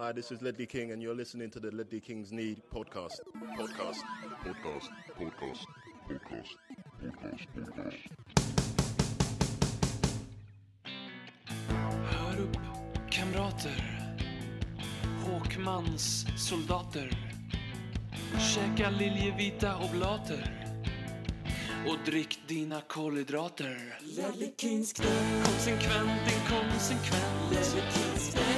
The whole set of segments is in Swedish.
Hi, this is Ledley King, and you're listening to the Ledley Kings Need podcast. Podcast. Podcast. Podcast. Podcast. Podcast. Podcast. Hör upp, kamrater. Håkmans soldater. Käka liljevita oblater. Och drick dina kolhydrater. Konsekvent, inkonsekvent.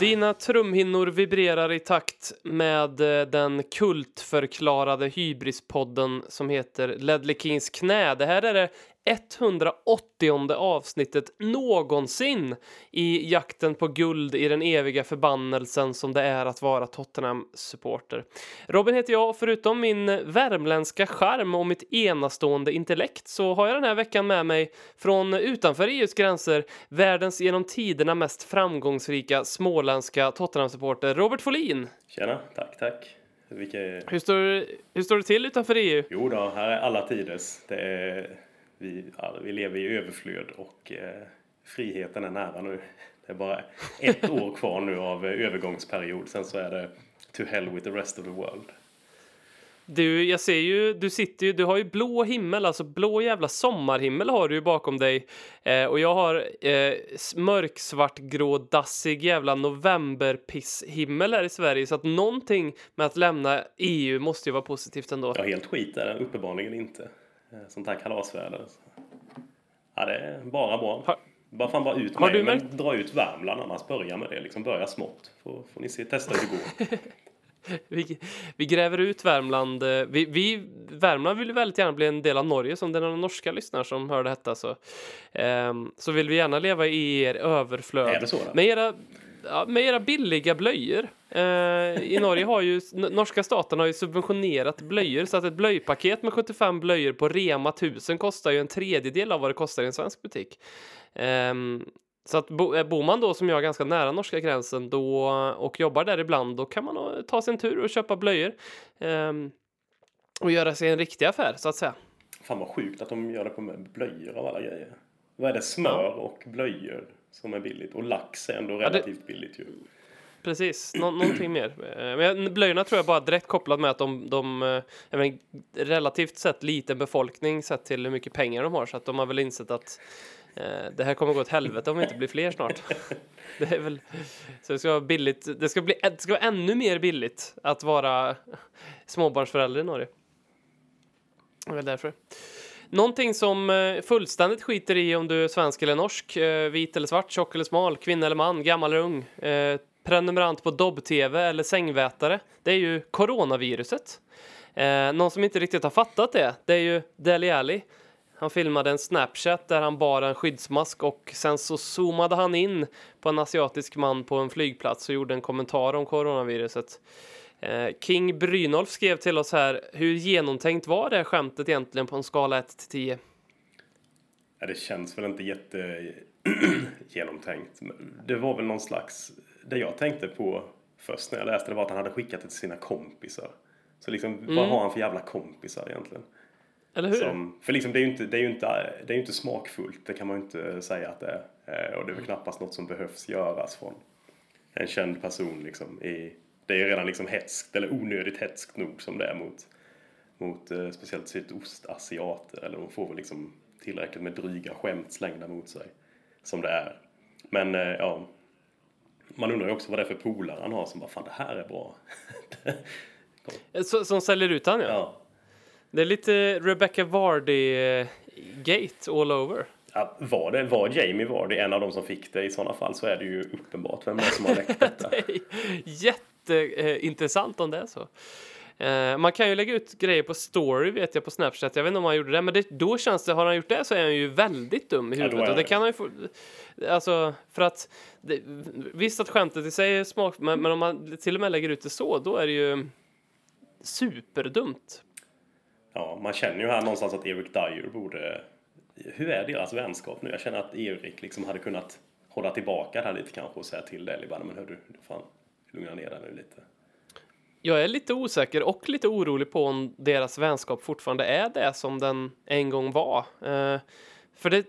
Dina trumhinnor vibrerar i takt med eh, den kultförklarade hybrispodden som heter Ledley Kings knä. Det här är det 180 avsnittet någonsin i jakten på guld i den eviga förbannelsen som det är att vara Tottenham-supporter. Robin heter jag och förutom min värmländska charm och mitt enastående intellekt så har jag den här veckan med mig från utanför EUs gränser världens genom tiderna mest framgångsrika småländska Tottenham-supporter Robert Folin. Tjena, tack, tack. Vilka... Hur står, hur står det till utanför EU? Jo då, här är alla tiders. Det är... vi, ja, vi lever i överflöd och eh, friheten är nära nu. Det är bara ett år kvar nu av eh, övergångsperiod. Sen så är det to hell with the rest of the world. Du, jag ser ju, du sitter ju, du har ju blå himmel, alltså blå jävla sommarhimmel har du ju bakom dig. Eh, och jag har eh, mörksvartgrå, dassig jävla novemberpisshimmel här i Sverige. Så att någonting med att lämna EU måste ju vara positivt ändå. Ja, helt skit är det uppenbarligen inte. Eh, Sånt här kalasväder. Ja, det är bara bra. Har- Bara fan bara ut med men märkt- dra ut Värmland annars. Börja med det. Liksom börja smått. Får, får ni se, testa hur det går. Vi, vi gräver ut Värmland. eh, Vi, vi, Värmland vill väldigt gärna bli en del av Norge, som är några norska lyssnare som hör detta. Så, ehm, så vill vi gärna leva i er överflöd. Är det så då? Med era, ja, med era billiga blöjor. Eh, I Norge har ju, norska staten har ju subventionerat blöjor så att ett blöjpaket med 75 blöjor på Rema 1000 kostar ju en tredjedel av vad det kostar i en svensk butik. Ehm, så att bo, eh, bor man då som jag ganska nära norska gränsen då, och jobbar där ibland då kan man ta sin tur och köpa blöjor. ehm, och göra sig en riktig affär så att säga. Fan vad sjukt att de gör det på med blöjor av alla grejer. Vad är det? Smör och blöjor som är billigt. Och lax är ändå det- relativt billigt ju. Precis, Nå- någonting mer. Eh, Men blöjorna tror jag bara direkt kopplat med att de, de eh, menar, relativt sett liten befolkning sett till hur mycket pengar de har så att de har väl insett att eh, det här kommer gå åt helvete om vi inte blir fler snart. Det är väl, så det ska vara billigt. Det ska, bli, det ska vara ännu mer billigt att vara småbarnsförälder i Norge. Det är väl därför. Någonting som eh, fullständigt skiter i om du är svensk eller norsk, eh, vit eller svart, tjock eller smal, kvinna eller man, gammal eller ung, eh, prenumerant på Dobb-TV eller sängvätare, det är ju coronaviruset. Någon som inte riktigt har fattat det, det är ju Deli Alli. Han filmade en Snapchat där han bar en skyddsmask och sen så zoomade han in på en asiatisk man på en flygplats och gjorde en kommentar om coronaviruset. Eh, King Brynolf skrev till oss här, hur genomtänkt var det skämtet egentligen på en skala 1 till 10? Ja, det känns väl inte jätte genomtänkt. Det var väl någon slags... Det jag tänkte på först när jag läste det var att han hade skickat det till sina kompisar. Så liksom, vad har han för jävla kompisar egentligen? Eller hur? Som, för liksom, det är ju inte, det är inte, det är inte smakfullt, det kan man ju inte säga att det är. Eh, Och det är väl knappast något som behövs göras från en känd person liksom. I, det är ju redan liksom hetskt, eller onödigt hetskt nog som det är mot, mot eh, speciellt sydostasiater. Eller de får väl liksom tillräckligt med dryga skämt slängda mot sig. Som det är. Men eh, ja, man undrar ju också vad det är för polare han har som bara fan det här är bra. Eh, Så, som säljer ut han ja. ja. Det är lite Rebecca Vardy-gate all over. Ja, var, det, var Jamie Vardy en av de som fick det i sådana fall så är det ju uppenbart vem det är som har väckt detta. Jätteintressant om det är så. Eh, man kan ju lägga ut grejer på story vet jag på Snapchat. Jag vet inte om han gjorde det, men det, då känns det, har han gjort det så är han ju väldigt dum i Ja, huvudet. är och det kan han ju få, alltså för att det, visst att skämtet i sig är smak, men, men om man till och med lägger ut det så, då är det ju superdumt. ja, man känner ju här någonstans att Eric Dyer borde... Hur är deras vänskap nu? Jag känner att Erik liksom hade kunnat hålla tillbaka det här lite kanske och säga till Deli men hör du fan lugna ner dig nu lite. Jag är lite osäker och lite orolig på om deras vänskap fortfarande är det som den en gång var. Eh, för det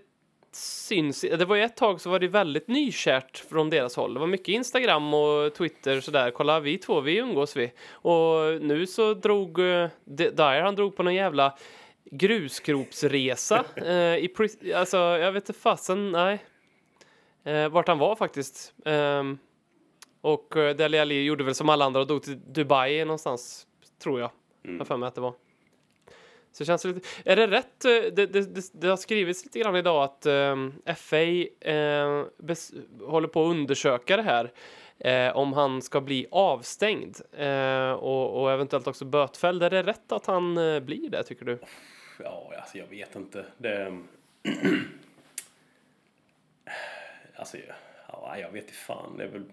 syns, det var ju ett tag så var det väldigt nykärt från deras håll. Det var mycket Instagram och Twitter sådär. Kolla vi två, vi umgås vi. Och nu så drog uh, Dyer, han drog på någon jävla grusgropsresa. uh, i, alltså jag vet inte fasen, nej. Uh, vart han var faktiskt. Um, och uh, Dele Alli gjorde väl som alla andra och dog till Dubai någonstans, tror jag. Mm. Jag för mig att det var. Så det känns lite... Är det rätt? Eh, det, det, det, har skrivits lite grann idag att um, ehm, FA uh, bes, håller på att undersöka det här. Uh, om han ska bli avstängd uh, och, och, eventuellt också bötfälld. Är det rätt att han blir det, tycker du? Ja, alltså jag vet inte. Det... alltså, ja, jag vet inte fan. Det är väl...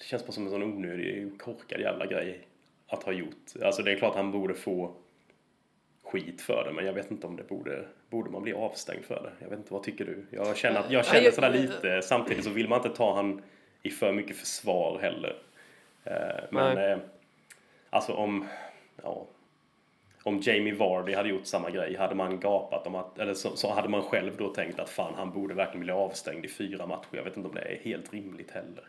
Det känns bara som en sån onödig, korkad jävla grej att ha gjort. Alltså det är klart han borde få skit för det, men jag vet inte om det borde, borde man bli avstängd för det. Jag vet inte, vad tycker du? Jag känner, jag känner sådär lite, samtidigt så vill man inte ta han i för mycket försvar heller. Eh, men Nej. Eh, alltså om, ja, om Jamie Vardy hade gjort samma grej, hade man gapat om att, eller så, så, hade man själv då tänkt att fan, han borde verkligen bli avstängd i fyra matcher. Jag vet inte om det är helt rimligt heller.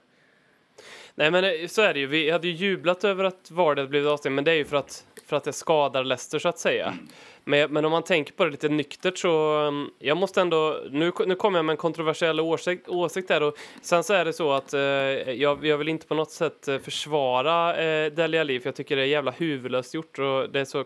Nej men eh, så är det ju. Vi hade ju jublat över att Vardy hade blivit avstängd, men det är ju för att för att det skadar Leicester så att säga. Mm. Men, men om man tänker på det lite nyktert så um, jag måste ändå, nu, nu kommer jag med en kontroversiell åsikt, åsikt där och sen så är det så att eh, jag, jag vill inte på något sätt eh, försvara eh, Dele Alli för jag tycker det är jävla huvudlöst gjort och det är så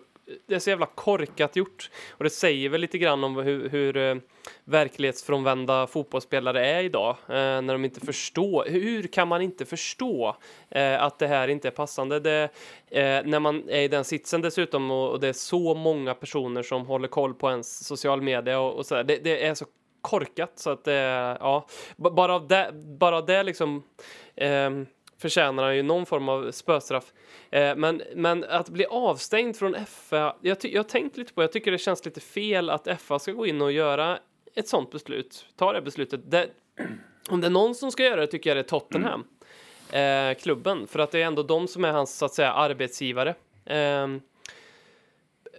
det är så jävla korkat gjort. Och det säger väl lite grann om hur, hur eh, verklighetsfrånvända fotbollsspelare är idag. Eh, när de inte förstår. Hur kan man inte förstå eh, att det här inte är passande? Det, eh, när man är i den sitsen dessutom och, och, det är så många personer som håller koll på ens social media och, och så det, det, är så korkat så att det, ja, bara av det, bara det liksom eh, förtjänar han ju någon form av spöstraff. Eh, men, men att bli avstängd från FA, jag, jag har tänkt lite på, jag tycker det känns lite fel att FA ska gå in och göra ett sånt beslut, ta det beslutet. Det, om det är någon som ska göra det tycker jag det är Tottenham, mm. eh, klubben, för att det är ändå de som är hans så att säga arbetsgivare. Eh,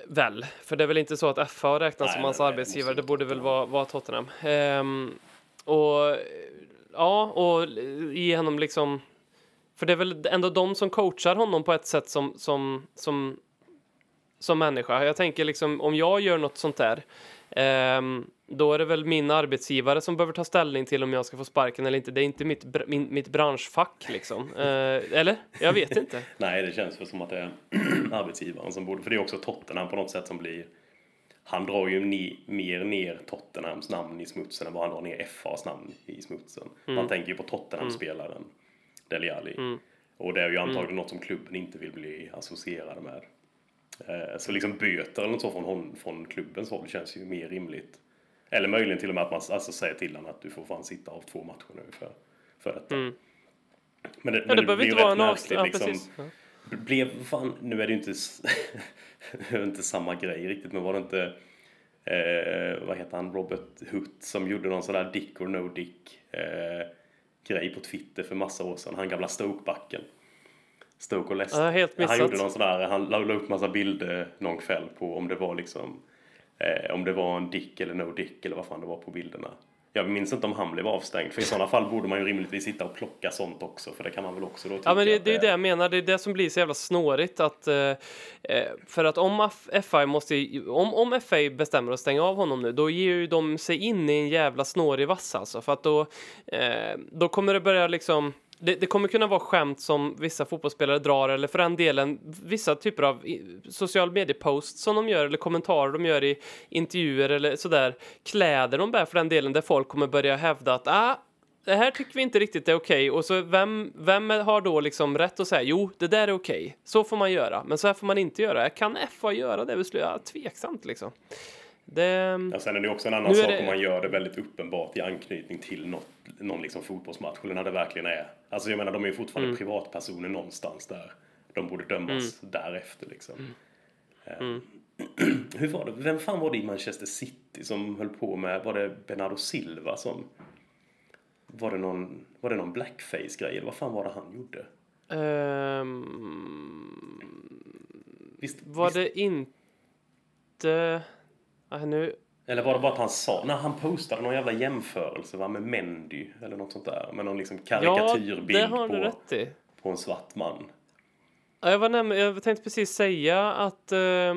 väl, för det är väl inte så att FA räknas som hans arbetsgivare, det borde väl vara, vara Tottenham. Eh, och ja, och ge honom liksom för det är väl ändå de som coachar honom på ett sätt som, som, som, som människa. Jag tänker liksom om jag gör något sånt där eh, då är det väl min arbetsgivare som behöver ta ställning till om jag ska få sparken eller inte. Det är inte mitt, min, mitt branschfack liksom. Eh, eller? Jag vet inte. Nej, det känns väl som att det är arbetsgivaren som borde, för det är också Tottenham på något sätt som blir han drar ju ni, mer ner Tottenhams namn i smutsen än vad han drar ner FAs namn i smutsen. Mm. Man tänker ju på Tottenham-spelaren. Mm. Dele Alli. Mm. Och det är ju antagligen mm. något som klubben inte vill bli associerade med. Eh, så liksom böter eller något så från, från klubbens håll känns ju mer rimligt. Eller möjligen till och med att man alltså säger till honom att du får fan sitta av två matcher nu för, för detta. Mm. Men det, ja, men det, behöver inte vara en avstängning. Liksom, ja, blev fan, nu är det ju inte, inte samma grej riktigt, men var det inte eh, vad heter han, Robert Hutt som gjorde någon sån där Dick or No Dick eh, grej på Twitter för massa år sedan. Han gamla Stoke-backen. Stoke och Leicester. Ja, helt han gjorde någon sån där, han la upp massa bilder någon kväll på om det var liksom eh, om det var en dick eller no dick eller vad fan det var på bilderna. Jag minns inte om han blev avstängd, för i sådana fall borde man ju rimligtvis sitta och plocka sånt också, för det kan man väl också då Ja, men det, det är ju det jag menar, det är det som blir så jävla snårigt att eh, eh för att om FI måste, om, om FI bestämmer att stänga av honom nu, då ger ju de sig in i en jävla snårig vass alltså, för att då, eh, då kommer det börja liksom det, det, kommer kunna vara skämt som vissa fotbollsspelare drar eller för den delen vissa typer av social medieposts som de gör eller kommentarer de gör i intervjuer eller sådär kläder de bär för den delen där folk kommer börja hävda att ah, det här tycker vi inte riktigt är okej okay. och så vem, vem har då liksom rätt att säga jo det där är okej okay. så får man göra men så här får man inte göra kan FA göra det beslutet? Ja, tveksamt liksom. Det... Ja, sen är det också en annan sak det... om man gör det väldigt uppenbart i anknytning till något, någon liksom fotbollsmatch eller när det verkligen är. Alltså jag menar de är ju fortfarande mm. privatpersoner någonstans där. De borde dömas mm. därefter liksom. Mm. Mm. Hur var det? Vem fan var det i Manchester City som höll på med, var det Bernardo Silva som var det någon, var det någon blackface-grej eller vad fan var det han gjorde? Ehm, Visst, var visst, det inte... Nej, nu... Eller var det bara att han sa, när han postade någon jävla jämförelse va, med Mendy eller något sånt där, med någon liksom Ja, karikatyrbild du på, på en svart man. Ja, Jag, var näm- jag tänkte precis säga att... eh,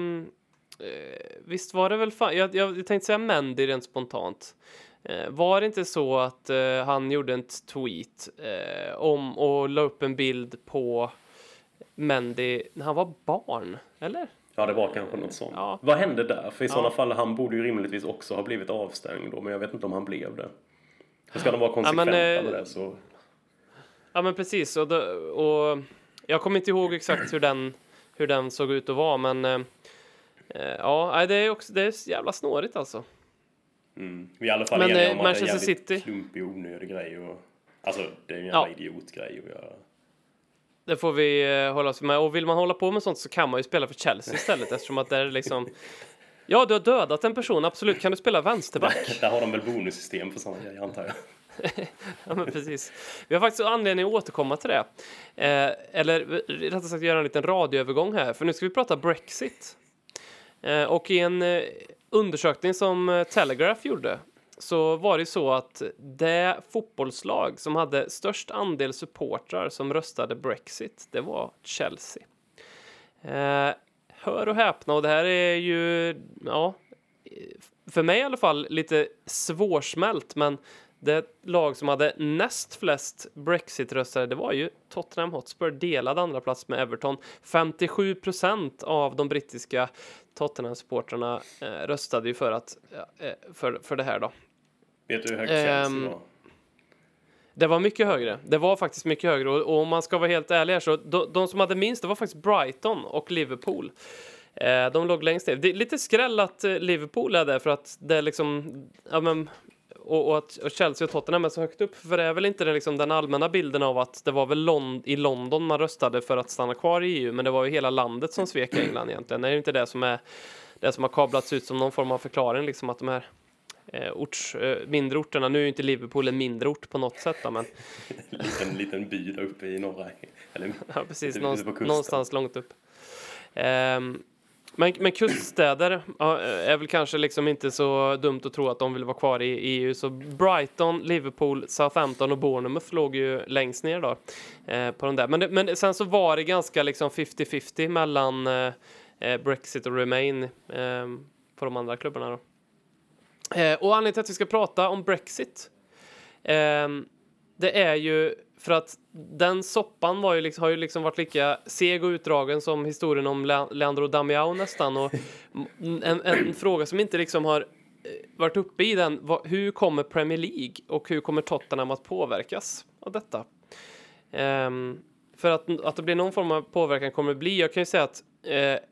visst var det väl fan... Jag, jag tänkte säga Mendy rent spontant. Eh, var det inte så att eh, han gjorde en tweet eh, om och la upp en bild på Mendy när han var barn? Eller? Ja, det var kanske något sånt. Ja. Vad hände där? För i Ja. sådana fall, han borde ju rimligtvis också ha blivit avstängd då, men jag vet inte om han blev det. För ska de vara konsekventa men, eh, med det så... Ja, men precis. Och, då, och jag kommer inte ihåg exakt hur den, hur den såg ut att vara, men... Eh, eh, ja, det är också det är så jävla snårigt alltså. Mm. Vi är i alla fall Men, eniga eh, om att det är en jävligt City- klumpig onödig grej. Och, alltså, det är en jävla Ja. idiotgrej att göra. Det får vi eh, hålla oss med. Och vill man hålla på med sånt så kan man ju spela för Chelsea istället eftersom att det är liksom... Ja, du har dödat en person, absolut. Kan du spela vänsterback? Där har de väl bonussystem för sådana grejer, antar jag. Ja, men precis. Vi har faktiskt anledning att återkomma till det. Eh, eller rättare sagt göra en liten radioövergång här, för nu ska vi prata Brexit. Eh, och i en eh, undersökning som eh, Telegraph gjorde så var det så att det fotbollslag som hade störst andel supportrar som röstade Brexit, det var Chelsea. Eh, hör och häpna, och det här är ju, ja, för mig i alla fall lite svårsmält, men det lag som hade näst flest Brexit-röstare, det var ju Tottenham Hotspur, delad andra plats med Everton. 57 procent av de brittiska Tottenham-supportrarna eh, röstade ju för, att, eh, för, för det här då. Vet du hur högt Ehm, var? Det var mycket högre. Det var faktiskt mycket högre. Och, och om man ska vara helt ärlig här så de, de som hade minst det var faktiskt Brighton och Liverpool. Eh, de låg längst ner. Det är lite skräll att eh, Liverpool är där för att det är liksom... Ja, men, och, och att och Chelsea och Tottenham är så högt upp. För det är väl inte den, liksom, den allmänna bilden av att det var väl Lond i London man röstade för att stanna kvar i EU. Men det var ju hela landet som svek England egentligen. Det är ju inte det som är det som har kablats ut som någon form av förklaring liksom att de här eh, orts, eh, mindre orterna, nu är ju inte Liverpool en mindre ort på något sätt då, men En liten, liten by där uppe i norra... Eller, Ja, precis. Ute- Någonst- ute på kusten. någonstans långt upp. Ehm, men, men kuststäder ja, är väl kanske liksom inte så dumt att tro att de vill vara kvar i EU. Så Brighton, Liverpool, Southampton och Bournemouth låg ju längst ner då. Eh, på de där. Men, det, men sen så var det ganska liksom 50-50 mellan eh, eh, Brexit och Remain eh, på de andra klubbarna då. Eh, och anledningen till att vi ska prata om Brexit eh, det är ju för att den soppan var ju liksom, har ju liksom varit lika seg och utdragen som historien om Le Leandro Damiao nästan. Och en, en fråga som inte liksom har eh, varit uppe i den, var, hur kommer Premier League och hur kommer Tottenham att påverkas av detta? Um, för att, att det blir någon form av påverkan kommer det bli. Jag kan ju säga att uh,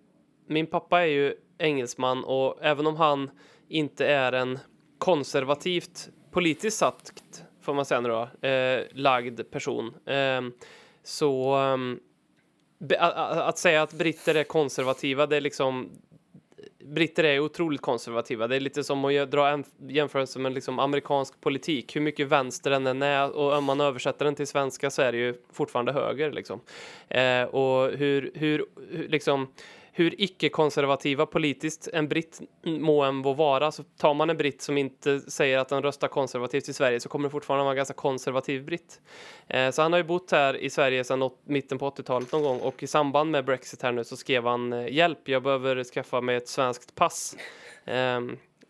min pappa är ju engelsman och även om han inte är en konservativt politiskt satt, får man säga nu då, eh, lagd person, eh, så ehm, be- a- a- att säga att britter är konservativa, det är liksom Britter är otroligt konservativa. Det är lite som att dra en jämförelse med liksom amerikansk politik. Hur mycket vänster den än är och om man översätter den till svenska så är det ju fortfarande höger. Liksom. Eh, och hur, hur, hur, liksom, hur icke-konservativa politiskt en britt må än må vara, så tar man en britt som inte säger att den röstar konservativt i Sverige så kommer det fortfarande vara en ganska konservativ britt. Eh, så han har ju bott här i Sverige sedan mitten på 80-talet någon gång och i samband med Brexit här nu så skrev han eh, hjälp, jag behöver skaffa mig ett svenskt pass. Eh,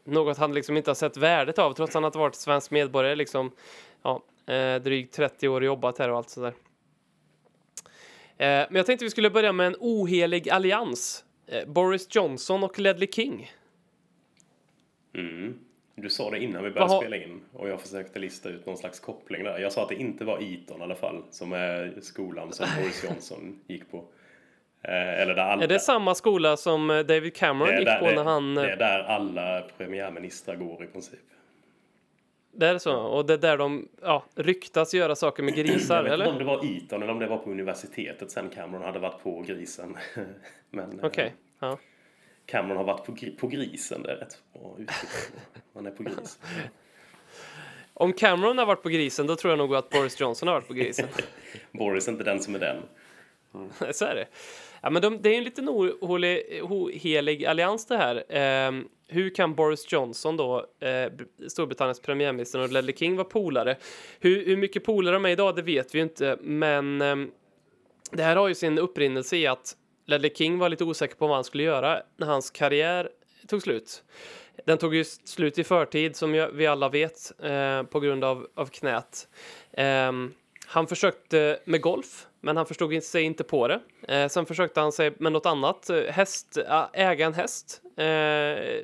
något han liksom inte har sett värdet av trots att han har varit svensk medborgare liksom, ja, eh, drygt 30 år och jobbat här och allt sådär. Eh, men jag tänkte vi skulle börja med en ohelig allians. Eh, Boris Johnson och Ledley King. Mm. Du sa det innan vi började Jaha. spela in och jag försökte lista ut någon slags koppling där. Jag sa att det inte var Eton i alla fall, som är skolan som Boris Johnson gick på. Eh, eller där alla... Är det samma skola som David Cameron gick på det, när han... det är där alla premiärministrar går i princip. Det är så? Och det är där de ja, ryktas göra saker med grisar, Jag vet eller? om det var Eton eller om det var på universitetet sen Cameron hade varit på grisen. Men, eh, Okej. Ja. Cameron har varit på, på grisen, det är rätt bra uttryck. Är på grisen. Om Cameron har varit på grisen, då tror jag nog att Boris Johnson har varit på grisen. Boris är inte den som är den. Så är det. Ja, men de, det är en liten ohelig, ohelig allians det här. Eh, hur kan Boris Johnson då, eh, Storbritanniens premiärminister och Ledley King vara polare? Hur, hur mycket polare de är idag, det vet vi ju inte, men eh, det här har ju sin upprinnelse i att Ledley King var lite osäker på vad han skulle göra när hans karriär tog slut. Den tog ju slut i förtid, som vi alla vet, eh, på grund av, av knät. Ehm, han försökte med golf, men han förstod sig inte på det. Eh, sen försökte han sig med något annat, eh, häst, ä- äga en häst. Eh,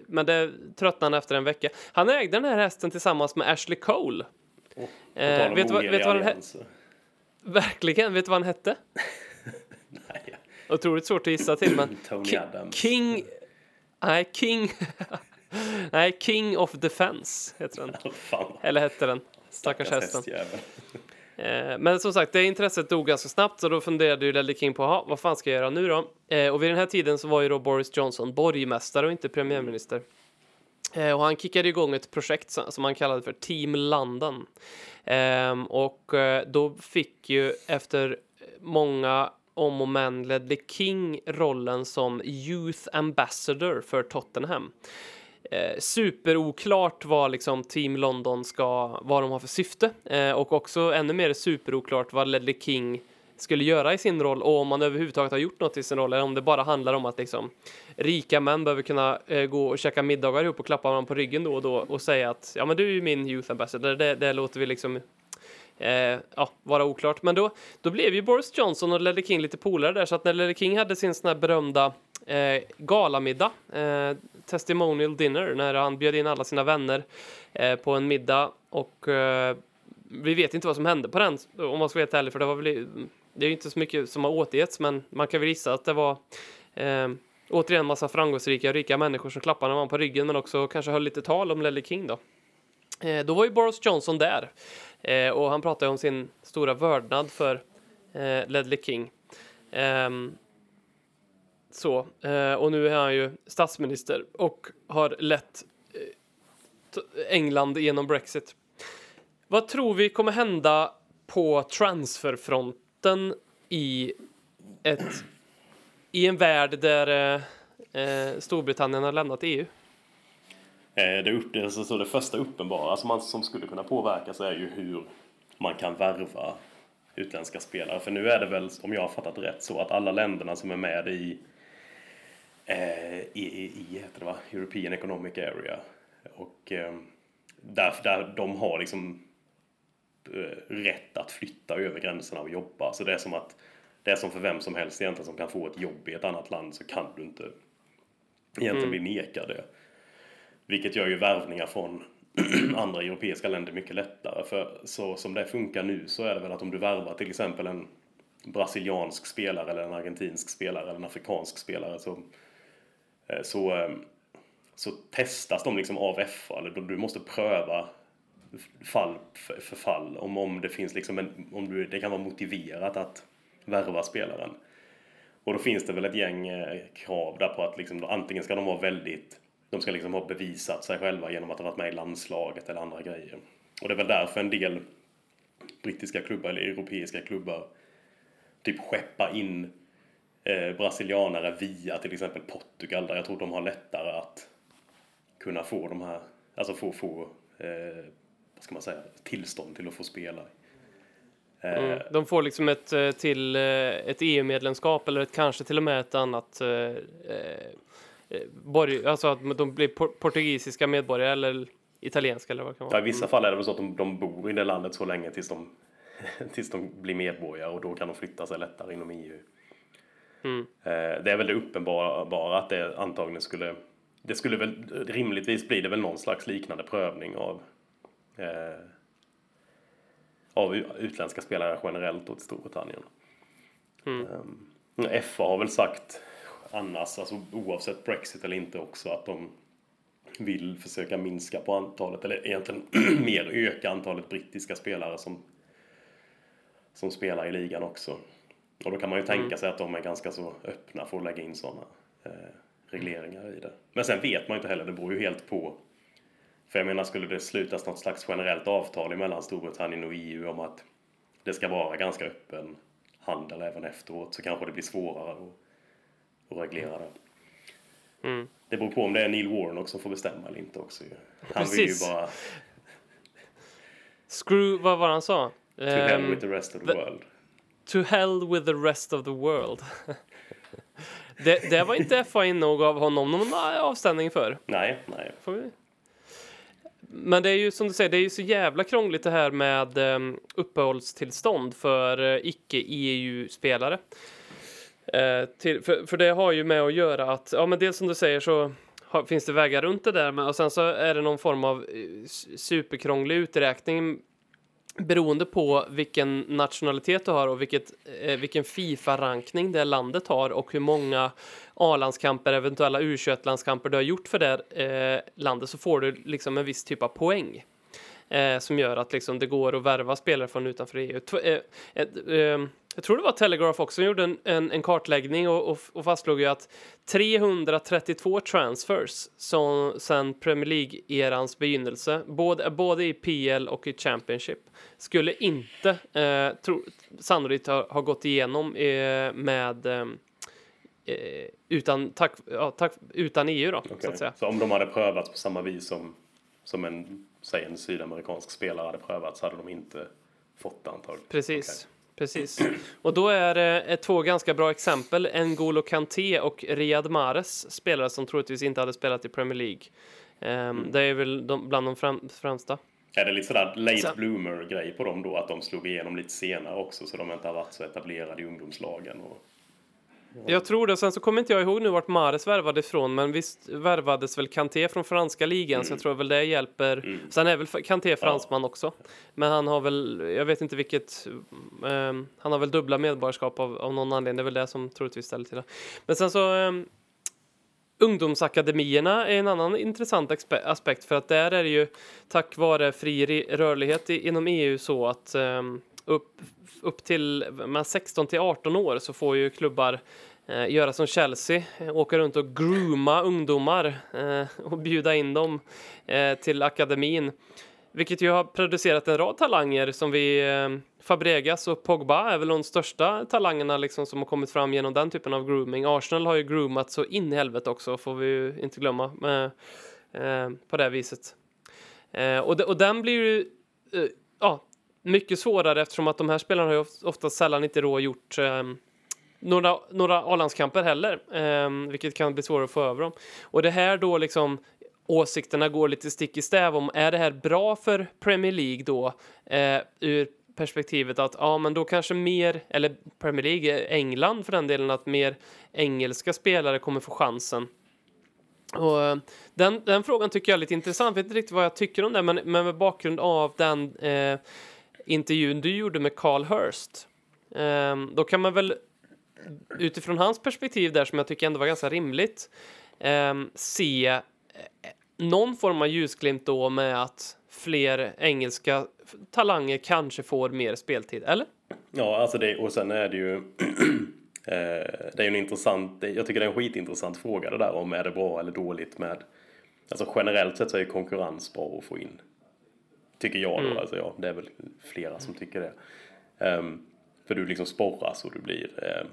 men det tröttnade han efter en vecka. Han ägde den här hästen tillsammans med Ashley Cole. Eh, om vet du vad- vet vad den he- allianser. Verkligen, vet du vad han hette? Nej, Otroligt svårt att gissa till, men... Tony Ki- Adams. King... Nej, King... Nej, King of Defense heter den. Eller hette den. Stackars stackars hästen. Eh, men som sagt, det intresset dog ganska snabbt och då funderade ju Ledley King på, vad fan ska jag göra nu då? Eh, och vid den här tiden så var ju då Boris Johnson borgmästare och inte premiärminister. Eh, och han kickade igång ett projekt som han kallade för Team London. Ehm, och då fick ju efter många om och men Ledley King rollen som Youth Ambassador för Tottenham. Eh, superoklart vad liksom Team London ska, vad de har för syfte eh, och också ännu mer superoklart vad Ledley King skulle göra i sin roll och om man överhuvudtaget har gjort något i sin roll eller om det bara handlar om att liksom rika män behöver kunna eh, gå och käka middagar ihop och klappa varandra på ryggen då och då och säga att ja men du är ju min youth ambassador, det, det låter vi liksom eh, ja, vara oklart. Men då, då blev ju Boris Johnson och Ledley King lite polare där så att när Ledley King hade sin sån här berömda eh, galamiddag, eh, testimonial dinner, när han bjöd in alla sina vänner eh, på en middag och eh, vi vet inte vad som hände på den om man ska vara helt ärlig för det var väl det är ju inte så mycket som har återgetts men man kan väl gissa att det var eh, återigen massa framgångsrika och rika människor som klappade man på ryggen men också kanske höll lite tal om Ledley King då. Eh, då var ju Boris Johnson där eh, och han pratade om sin stora vördnad för eh, Ledley King. Ehm, så, eh, och nu är han ju statsminister och har lett eh, England genom Brexit. Vad tror vi kommer hända på transferfronten i ett i en värld där eh, eh Storbritannien har lämnat EU? Eh, det, upp, det, så, så det första uppenbara alltså man, som skulle kunna påverkas är ju hur man kan värva utländska spelare. För nu är det väl, om jag har fattat rätt, så att alla länderna som är med i eh, EEI, heter det va? European Economic Area. Och eh, där, där de har liksom eh, rätt att flytta över gränserna och jobba. Så det är som att det är som för vem som helst egentligen som kan få ett jobb i ett annat land så kan du inte egentligen bli nekad det. Vilket gör ju värvningar från andra europeiska länder mycket lättare. För så som det funkar nu så är det väl att om du värvar till exempel en brasiliansk spelare eller en argentinsk spelare eller en afrikansk spelare så, Eh, så, ehm, så testas de liksom av FA. Eller du måste pröva fall för fall om, om det finns liksom en, om du, det kan vara motiverat att värva spelaren. Och då finns det väl ett gäng eh, krav där på att liksom, då, antingen ska de vara väldigt de ska liksom ha bevisat sig själva genom att ha varit med i landslaget eller andra grejer. Och det är väl därför en del brittiska klubbar eller europeiska klubbar typ skeppa in eh, brasilianare via till exempel Portugal där jag tror de har lättare att kunna få de här, alltså få, få eh, vad ska man säga, tillstånd till att få spela. Eh, Mm. De får liksom ett eh, till eh, ett EU-medlemskap eller ett, kanske till och med ett annat borg, alltså att de blir por- portugisiska medborgare eller italienska eller vad det kan Ja, vara. I vissa fall är det så att de, de bor i det landet så länge tills de, tills de blir medborgare och då kan de flytta sig lättare inom EU. Mm. Eh, Det är väl det uppenbara bara att det antagligen skulle det skulle väl rimligtvis bli det väl någon slags liknande prövning av eh, av utländska spelare generellt då till Storbritannien. Mm. Um, FA har väl sagt annars, alltså oavsett Brexit eller inte också, att de vill försöka minska på antalet, eller egentligen mer öka antalet brittiska spelare som, som spelar i ligan också. Och då kan man ju tänka sig att de är ganska så öppna för att lägga in sådana eh, regleringar i det. Men sen vet man ju inte heller, det beror ju helt på. För jag menar, skulle det slutas något slags generellt avtal mellan Storbritannien och EU om att det ska vara ganska öppen handel även efteråt så kanske det blir svårare att, att reglera det. Mm. Det beror på om det är Neil Warnock som får bestämma eller inte också. Han vill ju Precis. bara Screw, vad var han sa? to hell Ehm, with the rest of the the- world. To hell with the rest of the world. det, det var inte FA inne och gav honom någon avstängning för. Nej, nej. Men det är ju som du säger, det är ju så jävla krångligt det här med um, uppehållstillstånd för uh, icke-EU-spelare. Eh, till, för, för det har ju med att göra att, ja men dels som du säger så har, finns det vägar runt det där men, och sen så är det någon form av eh, superkrånglig uträkning beroende på vilken nationalitet du har och vilket, eh, vilken Fifa-rankning det landet har och hur många A-landskamper, eventuella U21-landskamper du har gjort för det eh, landet så får du liksom en viss typ av poäng. Eh, som gör att liksom, det går att värva spelare från utanför EU. Tw- eh, ett, eh, jag tror det var Telegraph också som gjorde en, en, en kartläggning och, och, och fastslog ju att 332 transfers som, sen Premier League-erans begynnelse, både, både i PL och i Championship, skulle inte eh, tro, sannolikt ha, ha gått igenom eh, med eh, eh, utan, tack, ja, tack, utan EU då, så Okej. att säga. Så om de hade prövats på samma vis som, som en, säg en sydamerikansk spelare hade prövats så hade de inte fått det antagligen. Precis. Precis. Och då är det eh, två ganska bra exempel. N'Golo Kanté och Riyad Mahrez, spelare som troligtvis inte hade spelat i Premier League. Ehm, Det är väl de, bland de fram, främsta. Är det lite sådär late Så- bloomer grej på dem då? Att de slog igenom lite senare också så de inte har varit så etablerade i ungdomslagen? Och... Jag tror det. Sen så kommer inte jag ihåg nu vart Mahrez värvade ifrån, men visst värvades väl Kanté från franska ligan, så jag tror väl det hjälper. Sen är väl Kanté fransman också, men han har väl, jag vet inte vilket, ehm, han har väl dubbla medborgarskap av, av någon anledning, det är väl det som troligtvis ställer till det. Men sen så ehm, Ungdomsakademierna är en annan intressant aspekt för att där är det ju tack vare fri rörlighet i, inom EU så att ehm, upp, upp till 16 till 18 år så får ju klubbar eh, göra som Chelsea, eh, åka runt och grooma ungdomar eh, och bjuda in dem eh, till akademin. Vilket ju har producerat en rad talanger som vi... Eh, Fabregas och Pogba är väl de största talangerna liksom som har kommit fram genom den typen av grooming. Arsenal har ju groomat så in i helvete också, får vi ju inte glömma. Eh, eh på det viset. Eh, och, de, och den blir ju eh, ja, mycket svårare eftersom att de här spelarna har ju ofta sällan inte då gjort eh, några, några A-landskamper heller, eh, vilket kan bli svårare att få över dem. Och det här då liksom åsikterna går lite stick i stäv om är det här bra för Premier League då eh, ur perspektivet att ja, men då kanske mer, eller Premier League, eh, England för den delen, att mer engelska spelare kommer få chansen. Och eh, den, den frågan tycker jag är lite intressant. Jag vet inte riktigt vad jag tycker om det, men, men med bakgrund av den eh, intervjun du gjorde med Carl Hurst, Um, då kan man väl utifrån hans perspektiv där, som jag tycker ändå var ganska rimligt, um, se eh, någon form av ljusglimt då med att fler engelska talanger kanske får mer speltid, eller? Ja, alltså det, och sen är det ju... Eh, det är ju en intressant... Jag tycker det är en skitintressant fråga det där om är det bra eller dåligt med... Alltså generellt sett så är ju konkurrens bra att få in. Tycker jag då, alltså ja, det är väl flera som tycker det. Ehm, för du liksom sporras och du blir... ehm,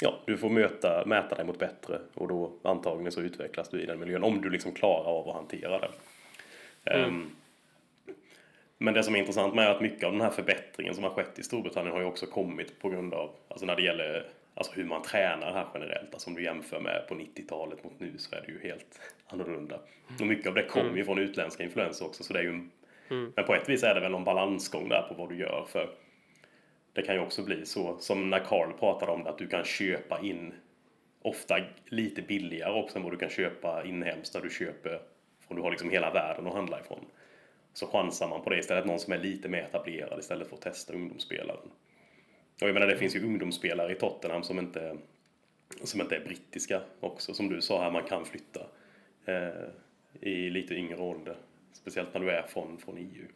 ja, du får möta, mäta dig mot bättre och då antagligen så utvecklas du i den miljön om du liksom klarar av att hantera det. Ehm, men det som är intressant med är att mycket av den här förbättringen som har skett i Storbritannien har ju också kommit på grund av, alltså när det gäller alltså hur man tränar här generellt. Alltså om du jämför med på 90-talet mot nu så är det ju helt annorlunda. Och mycket av det kommer ju från utländska influenser också så det är ju en, Mm. Men på ett vis är det väl en balansgång där på vad du gör för det kan ju också bli så som när Carl pratade om det att du kan köpa in ofta lite billigare också än vad du kan köpa inhemskt där du köper från du har liksom hela världen att handla ifrån. Så chansar man på det istället, någon som är lite mer etablerad istället för att testa ungdomsspelaren. Och jag menar det finns ju ungdomsspelare i Tottenham som inte, som inte är brittiska också, som du sa här, man kan flytta eh, i lite yngre ålder. Speciellt när du är från, från EU.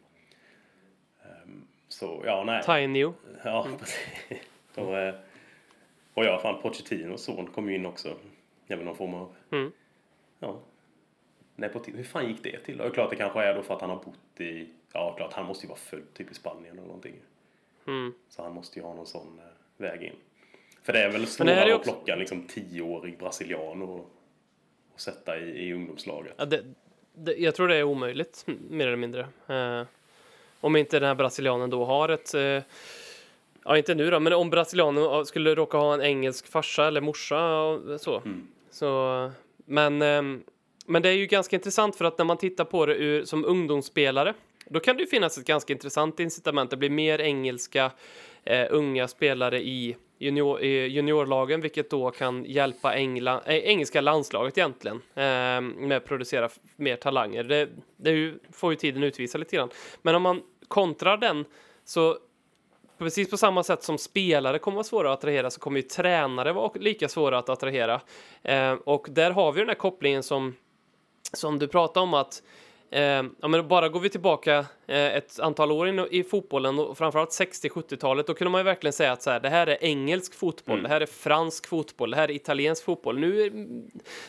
Ehm, så ja, nej. Tiny. Ja, precis. Och, eh, och ja, fan Pochettinos son kom ju in också. men någon form av, Mm. ja, nepotism. Hur fan gick det till? Och klart det kanske är då för att han har bott i, ja klart han måste ju vara född typ i Spanien eller någonting. Mm. Så han måste ju ha någon sån eh, väg in. För det är väl det svårare är att också- plocka en liksom tioårig brasilian och, och sätta i, i ungdomslaget. Ja, det, det, jag tror det är omöjligt, mer eller mindre. Eh, om inte den här brasilianen då har ett... Eh, ja, inte nu då, men om brasilianen skulle råka ha en engelsk farsa eller morsa och så. Mm. så men, ehm, men det är ju ganska intressant för att när man tittar på det ur, som ungdomsspelare då kan det ju finnas ett ganska intressant incitament. Det blir mer engelska eh, unga spelare i, junior, juniorlagen, vilket då kan hjälpa England, eh, engelska landslaget egentligen eh, med att producera mer talanger. Det, det ju, får ju tiden utvisa lite grann. Men om man kontrar den så precis på samma sätt som spelare kommer vara svåra att attrahera så kommer ju tränare vara lika svåra att attrahera. Eh, och där har vi den här kopplingen som, som du pratade om att eh, ja, men bara går vi tillbaka eh, ett antal år in i fotbollen och framförallt 60-70-talet då kunde man ju verkligen säga att så här, det här är engelsk fotboll, det här är fransk fotboll, det här är italiensk fotboll. Nu är,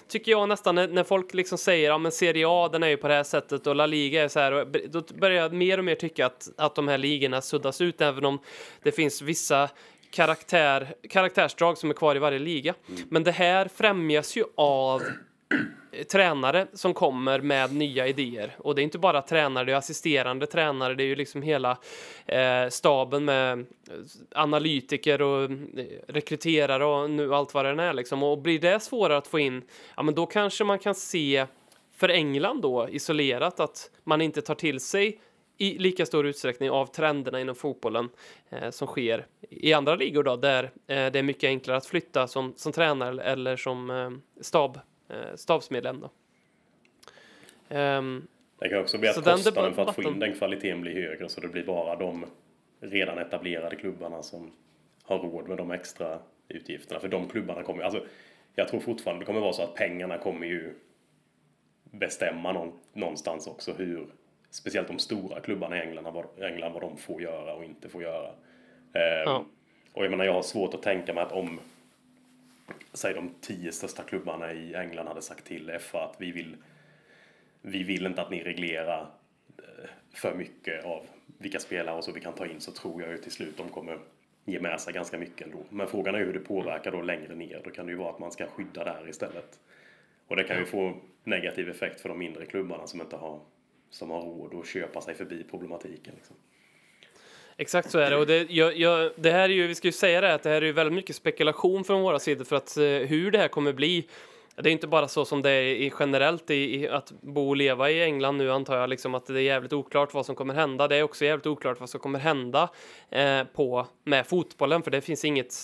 tycker jag nästan när, när folk liksom säger ja men Serie A den är ju på det här sättet och La Liga är så här och då börjar jag mer och mer tycka att, att de här ligorna suddas ut även om det finns vissa karaktär, karaktärsdrag som är kvar i varje liga. Men det här främjas ju av tränare som kommer med nya idéer. Och det är inte bara tränare, det är assisterande tränare, det är ju liksom hela eh, staben med eh, analytiker och eh, rekryterare och nu allt vad det är liksom. Och blir det svårare att få in, ja men då kanske man kan se för England då isolerat att man inte tar till sig i lika stor utsträckning av trenderna inom fotbollen eh, som sker i andra ligor då, där eh, det är mycket enklare att flytta som, som tränare eller som eh, stab, stabsmedlem. Då. Ehm, Det kan också bli att den kostnaden för att få in den kvaliteten blir högre så det blir bara de redan etablerade klubbarna som har råd med de extra utgifterna. För de klubbarna kommer alltså jag tror fortfarande det kommer vara så att pengarna kommer ju bestämma någon, någonstans också hur speciellt de stora klubbarna i England, vad, England, vad de får göra och inte får göra. Ehm, Ja. Och jag menar, jag har svårt att tänka mig att om säg de tio största klubbarna i England hade sagt till FA att vi vill vi vill inte att ni reglerar eh, för mycket av vilka spelare och så vi kan ta in så tror jag ju till slut de kommer ge med sig ganska mycket ändå. Men frågan är hur det påverkar då längre ner. Då kan det ju vara att man ska skydda där istället. Och det kan ju få negativ effekt för de mindre klubbarna som inte har som har råd att köpa sig förbi problematiken. Liksom. Exakt så är det. Och det, jag, jag, det här är ju, vi ska ju säga det, att det här är ju väldigt mycket spekulation från våra sidor för att eh, hur det här kommer bli. Det är inte bara så som det är i, generellt i, i att bo och leva i England nu antar jag, liksom att det är jävligt oklart vad som kommer hända. Det är också jävligt oklart vad som kommer hända eh, på, med fotbollen, för det finns inget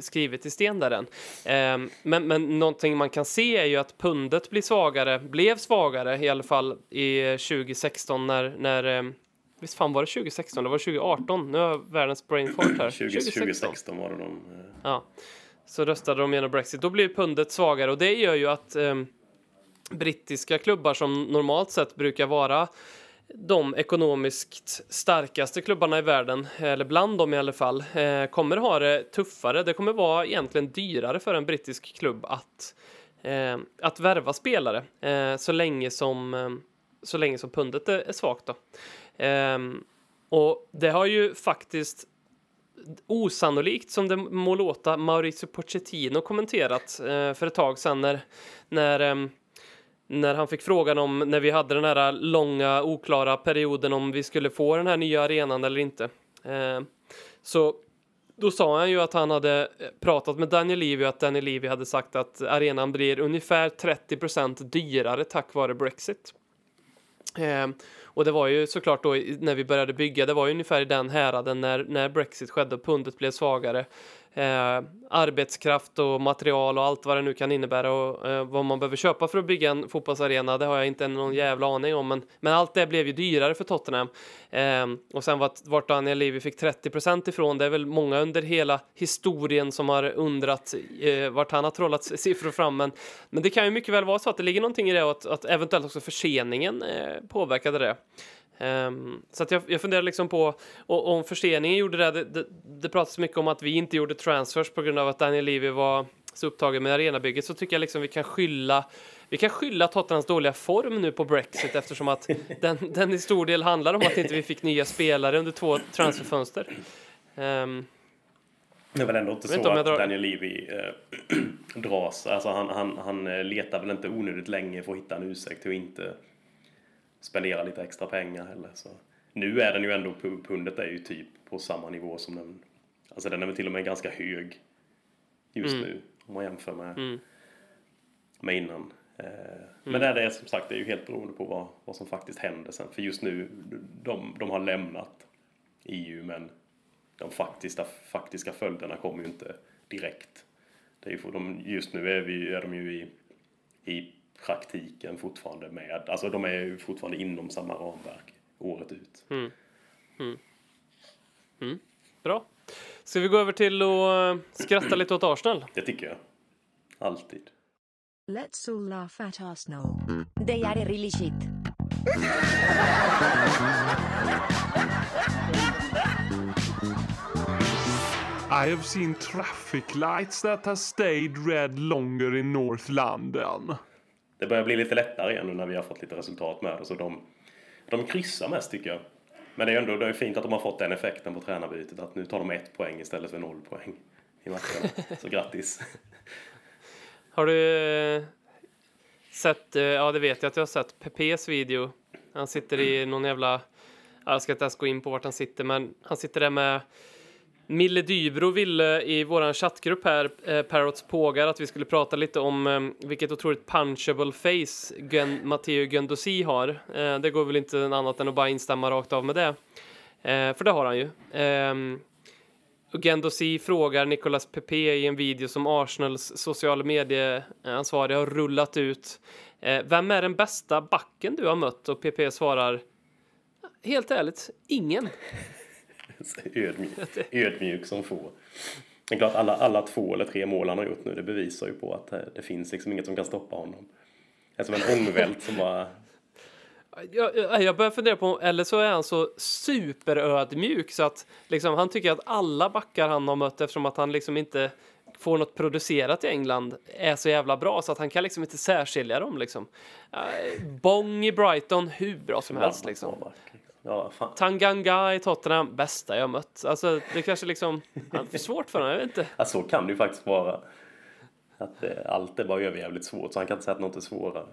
skrivet i sten där än. Eh, men, men någonting man kan se är ju att pundet blir svagare, blev svagare i alla fall i eh, 2016 när, när eh, Visst fan var det 2016 eller var det 2018? Nu har jag världens brain fart här. 20, 2016 var det de... eh, Ja. Så röstade de genom Brexit. Då blir pundet svagare och det gör ju att ehm, brittiska klubbar som normalt sett brukar vara de ekonomiskt starkaste klubbarna i världen, eller bland dem i alla fall, eh, kommer ha det tuffare. Det kommer vara egentligen dyrare för en brittisk klubb att, eh, att värva spelare eh, så länge som eh, så länge som pundet är, är svagt. Då. Ehm, och det har ju faktiskt osannolikt som det må låta Mauricio Pochettino kommenterat eh, för ett tag sedan när, när, eh, när han fick frågan om när vi hade den här långa oklara perioden om vi skulle få den här nya arenan eller inte. Eh, så då sa han ju att han hade eh, pratat med Daniel Levy och att Daniel Levy hade sagt att arenan blir ungefär 30% dyrare tack vare Brexit. Ehm, och det var ju såklart då när vi började bygga, det var ju ungefär i den häraden när, när Brexit skedde och pundet blev svagare. Eh, arbetskraft och material och allt vad det nu kan innebära och eh, vad man behöver köpa för att bygga en fotbollsarena, det har jag inte någon jävla aning om. Men, men allt det blev ju dyrare för Tottenham. Eh, och sen vart, vart Daniel Levy fick 30 procent ifrån, det är väl många under hela historien som har undrat eh, vart han har trollat siffror fram. Men, men det kan ju mycket väl vara så att det ligger någonting i det och att, att eventuellt också förseningen eh, påverkade det. Ehm, så att jag, jag funderar liksom på och, om förseningen gjorde det, det, det. Det pratas mycket om att vi inte gjorde transfers på grund av att Daniel Levy var så upptagen med arenabygget så tycker jag liksom vi kan skylla vi kan skylla Tottenhams dåliga form nu på Brexit eftersom att den, den i stor del handlar om att inte vi fick nya spelare under två transferfönster. Um, det är väl ändå inte så att drar... Daniel Levy äh, dras. Alltså han, han, han eh, letar väl inte onödigt länge för att hitta en ursäkt till att inte spendera lite extra pengar heller. Så. Nu är den ju ändå, pundet är ju typ på samma nivå som den, alltså den är väl till och med ganska hög just mm. nu om man jämför med, mm. med innan. Eh, men mm. det är som sagt, det är ju helt beroende på vad, vad som faktiskt händer sen. För just nu, de, de har lämnat EU men de faktiska, faktiska följderna kommer ju inte direkt. Det är ju de, just nu är, vi, är de ju i, i praktiken fortfarande med, alltså de är ju fortfarande inom samma ramverk året ut. Mm. Mm. Mm. Bra. Ska vi gå över till att eh, skratta lite åt Arsenal? Det tycker jag. Alltid. Let's all laugh at Arsenal. They are really shit. I have seen traffic lights that have stayed red longer in North London. Det börjar bli lite lättare igen nu när vi har fått lite resultat med det. Så de, de kryssar mest tycker jag. Men det är ändå det är fint att de har fått den effekten på tränarbytet. Att nu tar de ett poäng istället för noll poäng i matcherna. Så grattis! Har du eh, sett, eh, ja det vet jag att du har sett, Pepes video. Han sitter i någon jävla, jag ska inte ens gå in på vart han sitter, men han sitter där med Mille Dybro ville i vår chattgrupp här, eh, Parrots pågar, att vi skulle prata lite om eh, vilket otroligt punchable face Gen Matteo Gendosi har. Eh, det går väl inte annat än att bara instämma rakt av med det. Eh, för det har han ju. Eh, frågar Nicolas Pepe i en video som Arsenals sociala medieansvariga har rullat ut. Eh, vem är den bästa backen du har mött? Och Pepe svarar Helt ärligt, ingen. ödmjuk, ödmjuk som få. Det är klart, alla, alla två eller tre mål han har gjort nu, det bevisar ju på att det, det finns liksom inget som kan stoppa honom. Det är som en ångvält som bara... Jag, jag börjar fundera på, eller så är han så superödmjuk så att liksom, han tycker att alla backar han har mött eftersom att han liksom inte får något producerat i England är så jävla bra så att han kan liksom inte särskilja dem liksom. Bong i Brighton, hur bra som helst liksom. Ja, fan. Tanganga i Tottenham, bästa jag mött. Alltså det kanske liksom, det är svårt för honom, jag vet inte. Ja, så kan det ju faktiskt vara. Att eh, allt är bara överjävligt svårt, så han kan inte säga att något är svårare.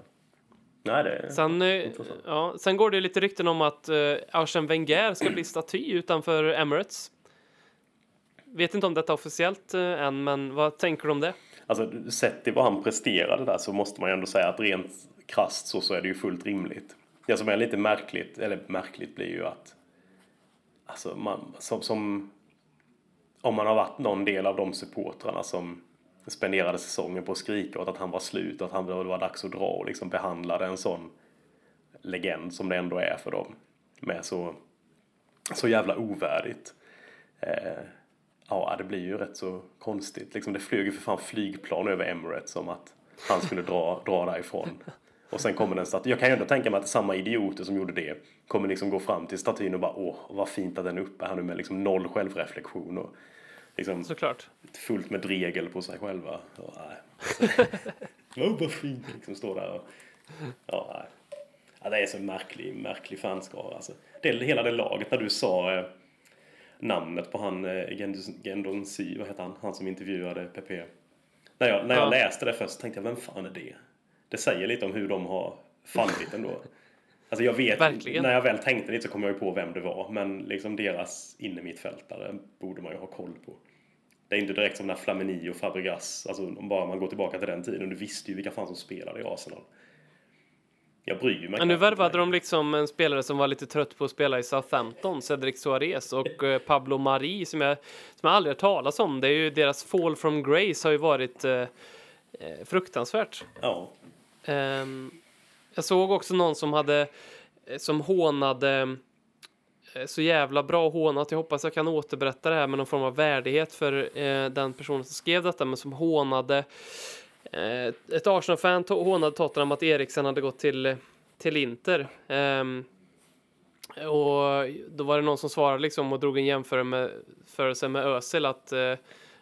Nej, det är sen, eh, ja, sen går det lite rykten om att uh, Arsene Wenger ska bli staty utanför Emirates. Vet inte om detta är officiellt uh, än, men vad tänker du om det? Alltså, sett till vad han presterade där så måste man ju ändå säga att rent krasst så, så är det ju fullt rimligt. Det som är lite märkligt, eller märkligt blir ju att alltså man, som, som om man har varit någon del av de supportrarna som spenderade säsongen på att skrika åt att han var slut och att han, var dags att dra och liksom behandlade en sån legend som det ändå är för dem med så, så jävla ovärdigt. Eh, ja, det blir ju rätt så konstigt. Liksom, det flög ju för fan flygplan över Emirates som att han skulle dra, dra därifrån. Och sen kommer den statyn. Jag kan ju ändå tänka mig att samma idioter som gjorde det kommer liksom gå fram till statyn och bara åh, vad fint att den är uppe här nu med liksom noll självreflektion och liksom Såklart. fullt med dregel på sig själva. Och, oh, vad fint liksom står där och ja, nej. ja, det är så märklig, märklig fanskara alltså. Det, hela det laget när du sa eh, namnet på han eh, Gendon Sy, vad heter han, han som intervjuade PP. När jag, när jag ja. läste det först tänkte jag, vem fan är det? Det säger lite om hur de har fallit ändå. Alltså jag vet, Verkligen. när jag väl tänkte lite så kom jag ju på vem det var. Men liksom deras innermittfältare borde man ju ha koll på. Det är inte direkt som när Flamini och Fabregas, alltså om bara man går tillbaka till den tiden, du visste ju vilka fan som spelade i Arsenal. Jag bryr mig Men nu värvade de liksom en spelare som var lite trött på att spela i Southampton, Cedric Suarez och eh, Pablo Mari som jag, som jag aldrig hört talas om. Det är ju deras fall from grace har ju varit eh, eh fruktansvärt. Ja. Um, jag såg också någon som hade eh, som hånade eh, så jävla bra hånat. Jag hoppas jag kan återberätta det här med någon form av värdighet för eh, den personen som skrev detta, men som hånade eh, ett Arsenal-fan hånade Tottenham att Eriksen hade gått till, till Inter. Eh, och då var det någon som svarade liksom och drog en jämförelse med, med Özil att eh,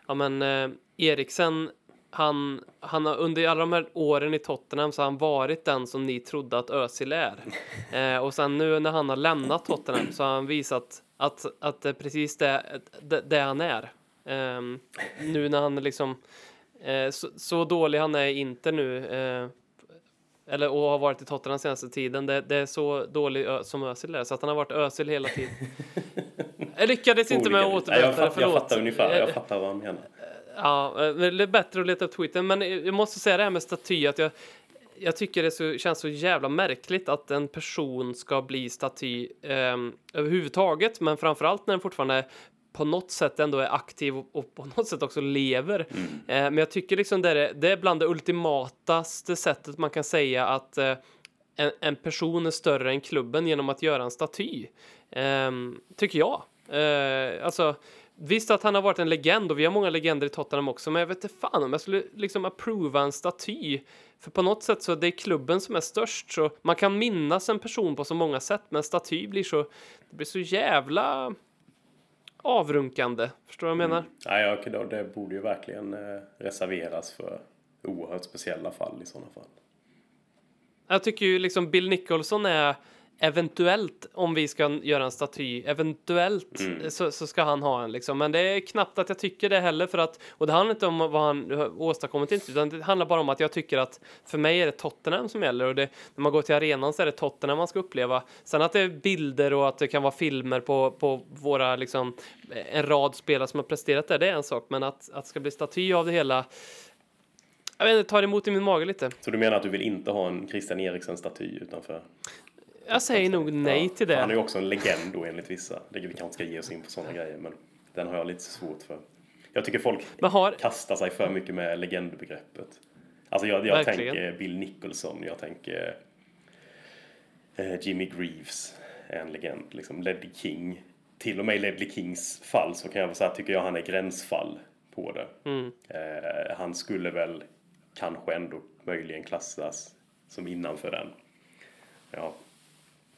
ja men eh, Eriksen han, han har under alla de här åren i Tottenham så har han varit den som ni trodde att Özil är. Eh, och sen nu när han har lämnat Tottenham så har han visat att, att det är precis det, det, det han är. Ehm, nu när han liksom eh, så, så dålig han är i Inter nu eh, eller och har varit i Tottenham senaste tiden. Det, det är så dålig ö, som Özil är så att han har varit Özil hela tiden. Jag lyckades inte med att återberätta det, fatt, jag förlåt. fattar ungefär, jag Eh, fattar vad han menar. Ja, eh, det är bättre att leta upp tweeten. Men jag måste säga det här med staty. Att jag, jag tycker det så, känns så jävla märkligt att en person ska bli staty eh, överhuvudtaget. Men framförallt när den fortfarande på något sätt ändå är aktiv och, och på något sätt också lever. Eh, men jag tycker liksom det är, det är bland det ultimataste sättet man kan säga att eh, en, en person är större än klubben genom att göra en staty. Ehm, tycker jag. Eh, alltså, visst att han har varit en legend och vi har många legender i Tottenham också, men jag vet inte fan om jag skulle liksom approva en staty. För på något sätt så det är klubben som är störst, så man kan minnas en person på så många sätt, men staty blir så, det blir så jävla avrunkande. Förstår du vad jag menar? Nej, ja, då, det borde ju verkligen eh, reserveras för oerhört speciella fall i sådana fall. Jag tycker ju liksom Bill Nicholson är eventuellt, om vi ska göra en staty, eventuellt så, så ska han ha en liksom. Men det är knappt att jag tycker det heller för att, och det handlar inte om vad han åstadkommit inte, utan det handlar bara om att jag tycker att för mig är det Tottenham som gäller och det, när man går till arenan så är det Tottenham man ska uppleva. Sen att det är bilder och att det kan vara filmer på, på våra liksom, en rad spelare som har presterat där, det är en sak, men att, att det ska bli staty av det hela jag vet inte, tar emot i min mage lite. Så du menar att du vill inte ha en Christian Eriksen-staty utanför? Jag säger nog nej till det. Han är ju också en legend då enligt vissa. Det, vi kanske inte ska ge oss in på sådana grejer, men den har jag lite svårt för. Jag tycker folk har, kastar sig för mycket med legendbegreppet. Alltså jag, jag Verkligen. tänker Bill Nicholson, jag tänker eh, Jimmy Greaves, är en legend. Liksom Ledley King. Till och med i Ledley Kings fall så kan jag väl säga, tycker jag han är gränsfall på det. Mm. Eh, han skulle väl kanske ändå möjligen klassas som innanför den. Ja.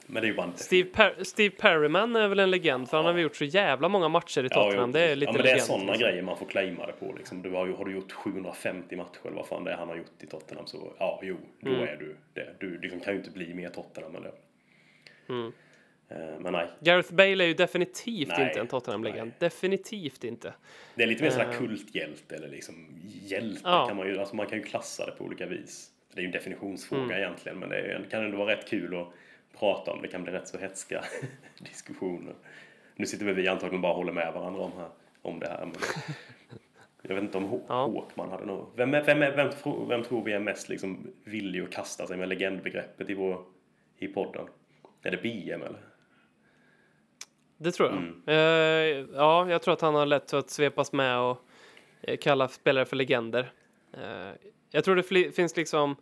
Men det är ju bara en Steve, per Steve Perryman är väl en legend för han har gjort så jävla många matcher i Tottenham. jo, det är lite ja, men det är sådana liksom. grejer man får claima det på. Liksom. Du har, ju, har du gjort 750 matcher eller vad fan det är han har gjort i Tottenham så ja, jo, då Mm. är du det. Du liksom kan ju inte bli mer Tottenham det. Mm. Eh, men nej, Gareth Bale är ju definitivt Nej, inte en Tottenham-legend. Definitivt inte. det är lite mer sån här Eh. kulthjälte eller liksom hjälte Ja. kan man ju, alltså man kan ju klassa det på olika vis. Det är ju en definitionsfråga Mm. egentligen men det är, det kan ändå vara rätt kul att prata om. Det kan bli rätt så hetska diskussioner. Nu sitter väl vi antagligen bara och håller med varandra om, här, om det här. Men jag vet inte om Hå- Ja. Håkman hade nog... Vem, är, vem, är, vem, tro- vem tror vi är mest liksom villig att kasta sig med legendbegreppet i, vår, i podden? Är det BM eller? Det tror jag. Mm. Eh, ja, jag tror att han har lätt att svepas med och eh, kalla spelare för legender. Eh, jag tror det finns liksom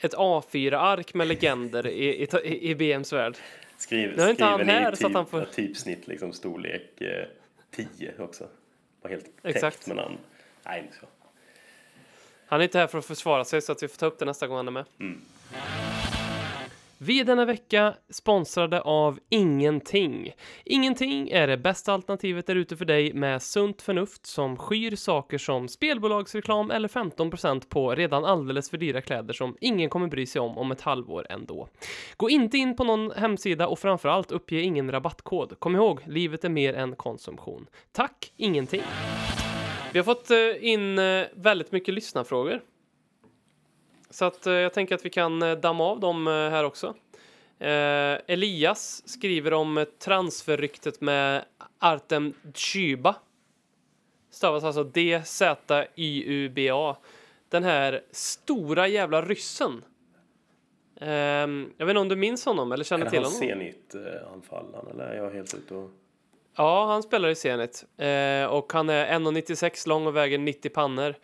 ett A4-ark med legender i, i, i, BMs värld. Skriv, Nu har inte han här, i så att typ, han får- typsnitt liksom storlek eh, 10 också. Var helt täckt Exakt. med namn. Nej, inte så. Han är inte här för att försvara sig så att vi får ta upp det nästa gång han är med. Mm. Vi är denna vecka sponsrade av Ingenting. Ingenting är det bästa alternativet där ute för dig med sunt förnuft som skyr saker som spelbolagsreklam eller 15% på redan alldeles för dyra kläder som ingen kommer bry sig om om ett halvår ändå. Gå inte in på någon hemsida och framförallt uppge ingen rabattkod. Kom ihåg, livet är mer än konsumtion. Tack, Ingenting. Vi har fått eh, in eh, väldigt mycket lyssnarfrågor. Så att eh, jag tänker att vi kan eh, damma av dem eh, här också. Eh, Elias skriver om eh, transferryktet med Artem Dzyuba. Stavas alltså D-Z-Y-U-B-A. Den här stora jävla ryssen. Ehm, jag vet inte om du minns honom eller känner Är till han honom? Zenit-anfallaren eller är jag helt ute och... Ja, han spelar i Zenit. Eh, och han är 1,96 lång och väger 90 pannor.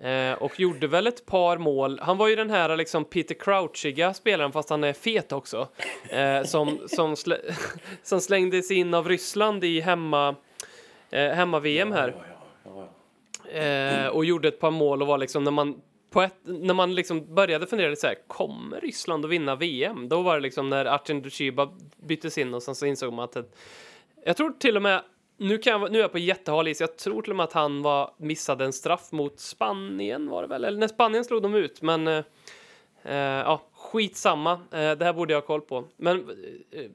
Eh, och gjorde väl ett par mål. Han var ju den här liksom Peter Crouchiga spelaren fast han är fet också. Eh, som, som, slä, som slängdes in av Ryssland i hemma, eh, hemma-VM här. Eh, och gjorde ett par mål och var liksom när man ett, när man liksom började fundera lite så här, kommer Ryssland att vinna VM? Då var det liksom när Artem Dzyuba byttes in och sen så insåg man att det, jag tror till och med nu, kan jag, nu är jag på jättehal is. Jag tror till och med att han var, missade en straff mot Spanien var det väl? Eller när Spanien slog de ut. Men eh, eh, ja, skitsamma. Eh, det här borde jag ha koll på. Men eh, eh,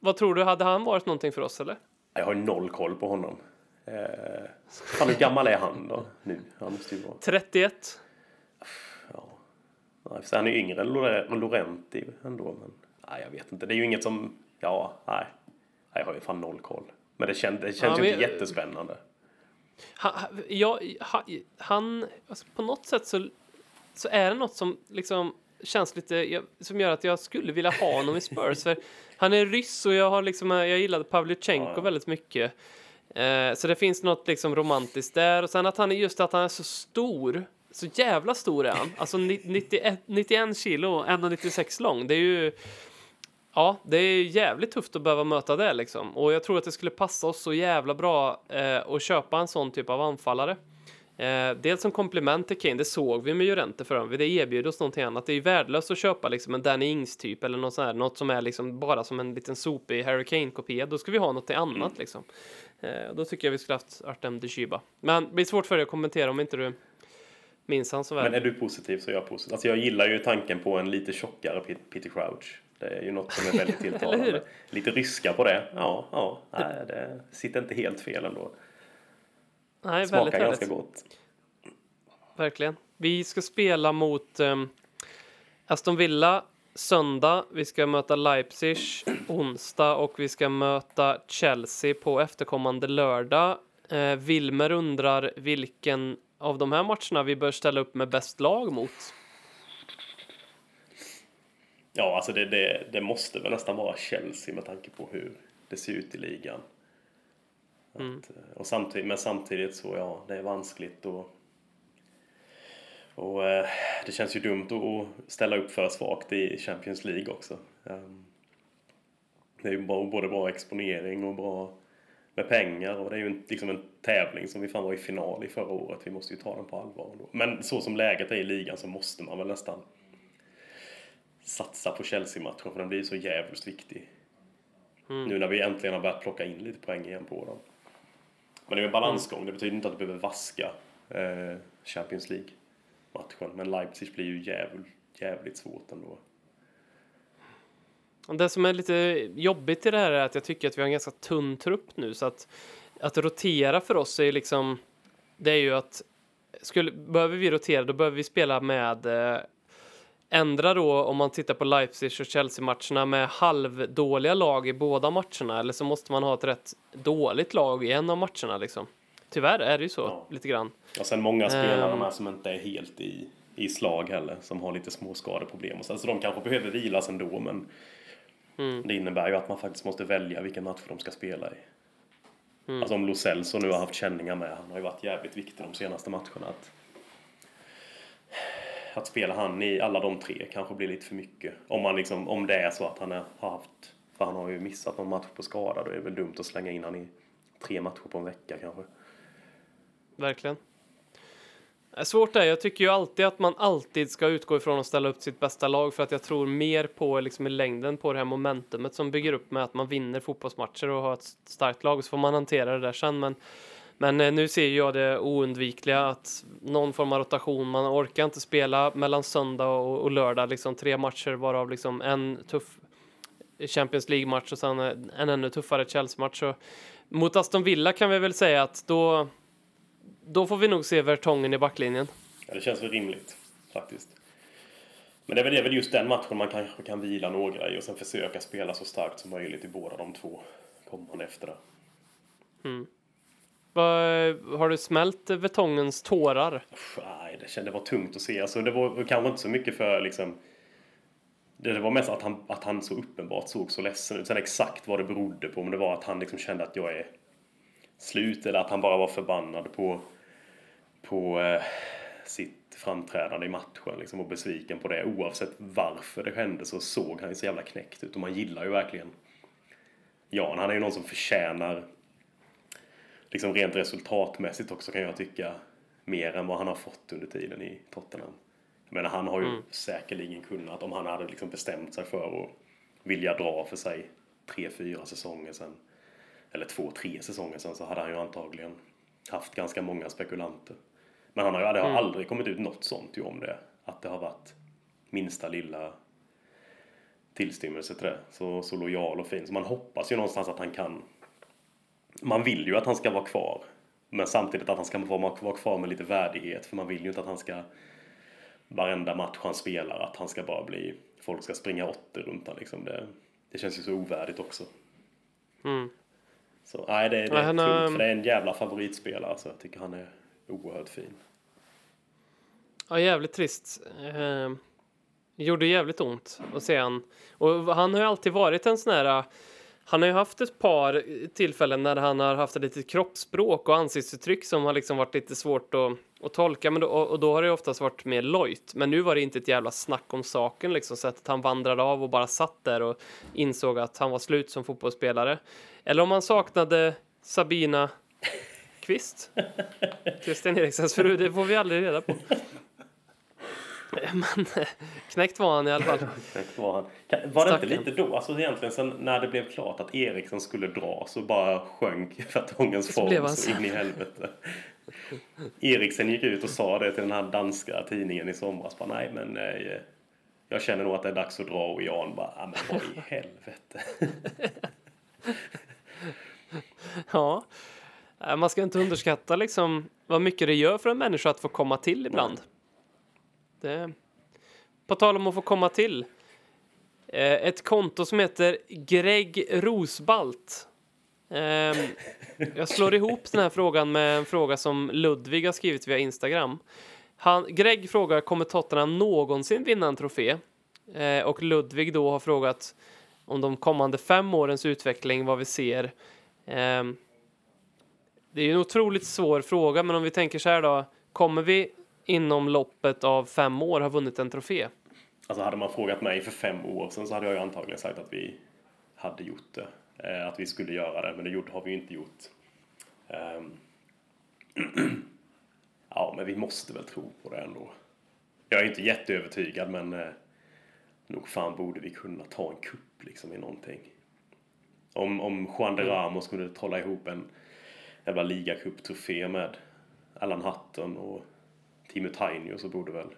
vad tror du? Hade han varit någonting för oss eller? Jag har noll koll på honom. Eh, fan, hur gammal är han då? Nu? Han måste ju vara... 31? Ja. Han är yngre än Lore- Lorenti ändå. Men, nej, jag vet inte. Det är ju inget som... Ja, nej. Nej, Jag har ju fan noll koll. Men det, känd, det känns Ja, ju inte men- jättespännande. Han, ja, ha- han alltså på något sätt så, så är det något som liksom känns lite, som gör att jag skulle vilja ha honom i Spurs. För han är ryss och jag har liksom, jag gillade Pavlyuchenko Ja. väldigt mycket. Eh, så det finns något liksom romantiskt där. Och sen att han är just att han är så stor. Så jävla stor är han. Alltså ni- 91, 91 kilo, 1,96 lång. Det är ju... Ja, det är jävligt tufft att behöva möta det liksom. Och jag tror att det skulle passa oss så jävla bra eh, att köpa en sån typ av anfallare. Eh, dels som komplement till Kane, det såg vi med Jurente för. Det erbjuder oss någonting annat. Det är ju värdelöst att köpa liksom en Danny Ings typ eller något, sånt här, något som är liksom bara som en liten sopig Harry Kane-kopia. Då ska vi ha något annat annat liksom. Eh, då tycker jag vi skulle haft Artem Dushiba. Men det blir svårt för dig att kommentera om inte du minns han så väl. Men är du positiv så är jag positiv. Alltså jag gillar ju tanken på en lite tjockare Peter Crouch. Det är ju något som är väldigt tilltalande. lite ryska på det. Ja, ja. Nej, det sitter inte helt fel ändå. Nej, väldigt Smakar härligt. ganska gott. Verkligen. Vi ska spela mot ehm, Aston Villa söndag. Vi ska möta Leipzig onsdag och vi ska möta Chelsea på efterkommande lördag. Eh, Wilmer undrar vilken av de här matcherna vi bör ställa upp med bäst lag mot. Ja, alltså det, det, det måste väl nästan vara Chelsea med tanke på hur det ser ut i ligan. Att, Mm. eh, och samtidigt, men samtidigt så, ja, det är vanskligt och, och eh, det känns ju dumt att ställa upp för svagt i Champions League också. Ehm, det är ju bara, både bra exponering och bra med pengar och det är ju en, liksom en tävling som vi fan var i final i förra året. Vi måste ju ta den på allvar ändå. Men så som läget är i ligan så måste man väl nästan satsa på Chelsea-matchen för den blir så jävligt viktig. Nu när vi äntligen har börjat plocka in lite poäng igen på dem. Men det är en balansgång. Det betyder inte att du behöver vaska eh, Champions League-matchen. Men Leipzig blir ju jävligt, jävligt svårt ändå. Det som är lite jobbigt i det här är att jag tycker att vi har en ganska tunn trupp nu så att att rotera för oss är liksom det är ju att skulle, behöver vi rotera då behöver vi spela med eh, ändra då om man tittar på Leipzig och Chelsea-matcherna med halvdåliga lag i båda matcherna eller så måste man ha ett rätt dåligt lag i en av matcherna liksom. Tyvärr är det ju så Ja. lite grann. Och sen många spelare Ehm. med som inte är helt i, i slag heller. Som har lite små skadeproblem. Och så. Så de kanske behöver vilas ändå. Men Mm. det innebär ju att man faktiskt måste välja vilken match de ska spela i. Mm. Alltså om Lo Celso nu har haft känningar med. Han har ju varit jävligt viktig de senaste matcherna. Att, att spela han i alla de tre kanske blir lite för mycket. Om, man liksom, om det är så att han är, har haft... För han har ju missat någon match på skada. Då är det väl dumt att slänga in han i tre matcher på en vecka kanske. Verkligen. Eh, svårt är, jag tycker ju alltid att man alltid ska utgå ifrån att ställa upp sitt bästa lag för att jag tror mer på liksom i längden på det här momentumet som bygger upp med att man vinner fotbollsmatcher och har ett starkt lag så får man hantera det där sen men men eh, nu ser jag det oundvikliga att någon form av rotation, man orkar inte spela mellan söndag och, och lördag, liksom tre matcher varav liksom en tuff Champions League-match och sen eh, en ännu tuffare Chelsea-match. Så Mot Aston Villa kan vi väl säga att då då får vi nog se Vertongen i backlinjen. Ja, det känns väl rimligt faktiskt. Men det är väl, det är väl just den matchen man kanske kan vila några i och sen försöka spela så starkt som möjligt i båda de två kommande efter det. Vad- har du smält betongens tårar? Nej, det kände var tungt att se. Alltså, det var kanske inte så mycket för liksom... Det det var mest att han, att han så uppenbart såg så ledsen ut. Sen exakt vad det berodde på, om det var att han liksom kände att jag är slut eller att han bara var förbannad på, på eh, sitt framträdande i matchen liksom, och besviken på det. Oavsett varför det hände så såg han ju så jävla knäckt ut och man gillar ju verkligen Jan. Han är ju någon som förtjänar liksom rent resultatmässigt också kan jag tycka mer än vad han har fått under tiden i Tottenham. Jag menar, han har ju säkerligen kunnat, om han hade liksom bestämt sig för att vilja dra för sig tre, fyra säsonger sedan eller två, tre säsonger sedan så hade han ju antagligen haft ganska många spekulanter. Men han har, ju- det har Mm. aldrig kommit ut något sånt ju om det. Att det har varit minsta lilla tillstymmelse till det. Så, så lojal och fin. Så man hoppas ju någonstans att han kan... Man vill ju att han ska vara kvar. Men samtidigt att han ska vara, kvar med lite värdighet. För man vill ju inte att han ska... Varenda match han spelar, att han ska bara bli... Folk ska springa åtter runt han liksom. Det, det känns ju så ovärdigt också. Mm. Så nej, det, det Ja, är han tungt, har- för det är en jävla favoritspelare. Så jag tycker han är oerhört fin. Ja, jävligt trist. Eh, gjorde jävligt ont att se han. Och han har ju alltid varit en sån här... Han har ju haft ett par tillfällen när han har haft ett litet kroppsspråk och ansiktsuttryck som har liksom varit lite svårt att, att tolka. Men då, och då har det oftast varit mer lojt. Men nu var det inte ett jävla snack om saken liksom. Så att han vandrade av och bara satt där och insåg att han var slut som fotbollsspelare. Eller om han saknade Sabina Kvist. Christian Eriksens fru, det får vi aldrig reda på. Men knäckt var han i alla fall. Var, han, var det inte lite då, alltså egentligen sen när det blev klart att Eriksson skulle dra så bara sjönk Vertongens form så in i helvete. Eriksen gick ut och sa det till den här danska tidningen i somras. Bara, Nej men eh, jag känner nog att det är dags att dra och Jan bara, "Ja, men vad i helvete. Ja. Eh, Man ska inte underskatta liksom vad mycket det gör för en människa att få komma till ibland. Det... Eh, på tal om att få komma till. Eh, Ett konto som heter Greg Rosbalt. Ehm, jag slår ihop den här frågan med en fråga som Ludvig har skrivit via Instagram. Han, Greg frågar, kommer Tottenham någonsin vinna en trofé? Eh, och Ludvig då har frågat om de kommande fem årens utveckling, vad vi ser. Ehm, det är ju en otroligt svår fråga, men om vi tänker så här då. Kommer vi inom loppet av fem år ha vunnit en trofé? Alltså hade man frågat mig för fem år sedan så hade jag ju antagligen sagt att vi hade gjort det. Eh, att vi skulle göra det, men det gjorde- har vi ju inte gjort. Ehm. ja, men vi måste väl tro på det ändå. Jag är inte jätteövertygad, men eh, nog fan borde vi kunna ta en kupp liksom i någonting. Om, om Juan de Ramos skulle trolla ihop en jävla ligacup-trofé med Alan Hutton och Timo Tainio så borde väl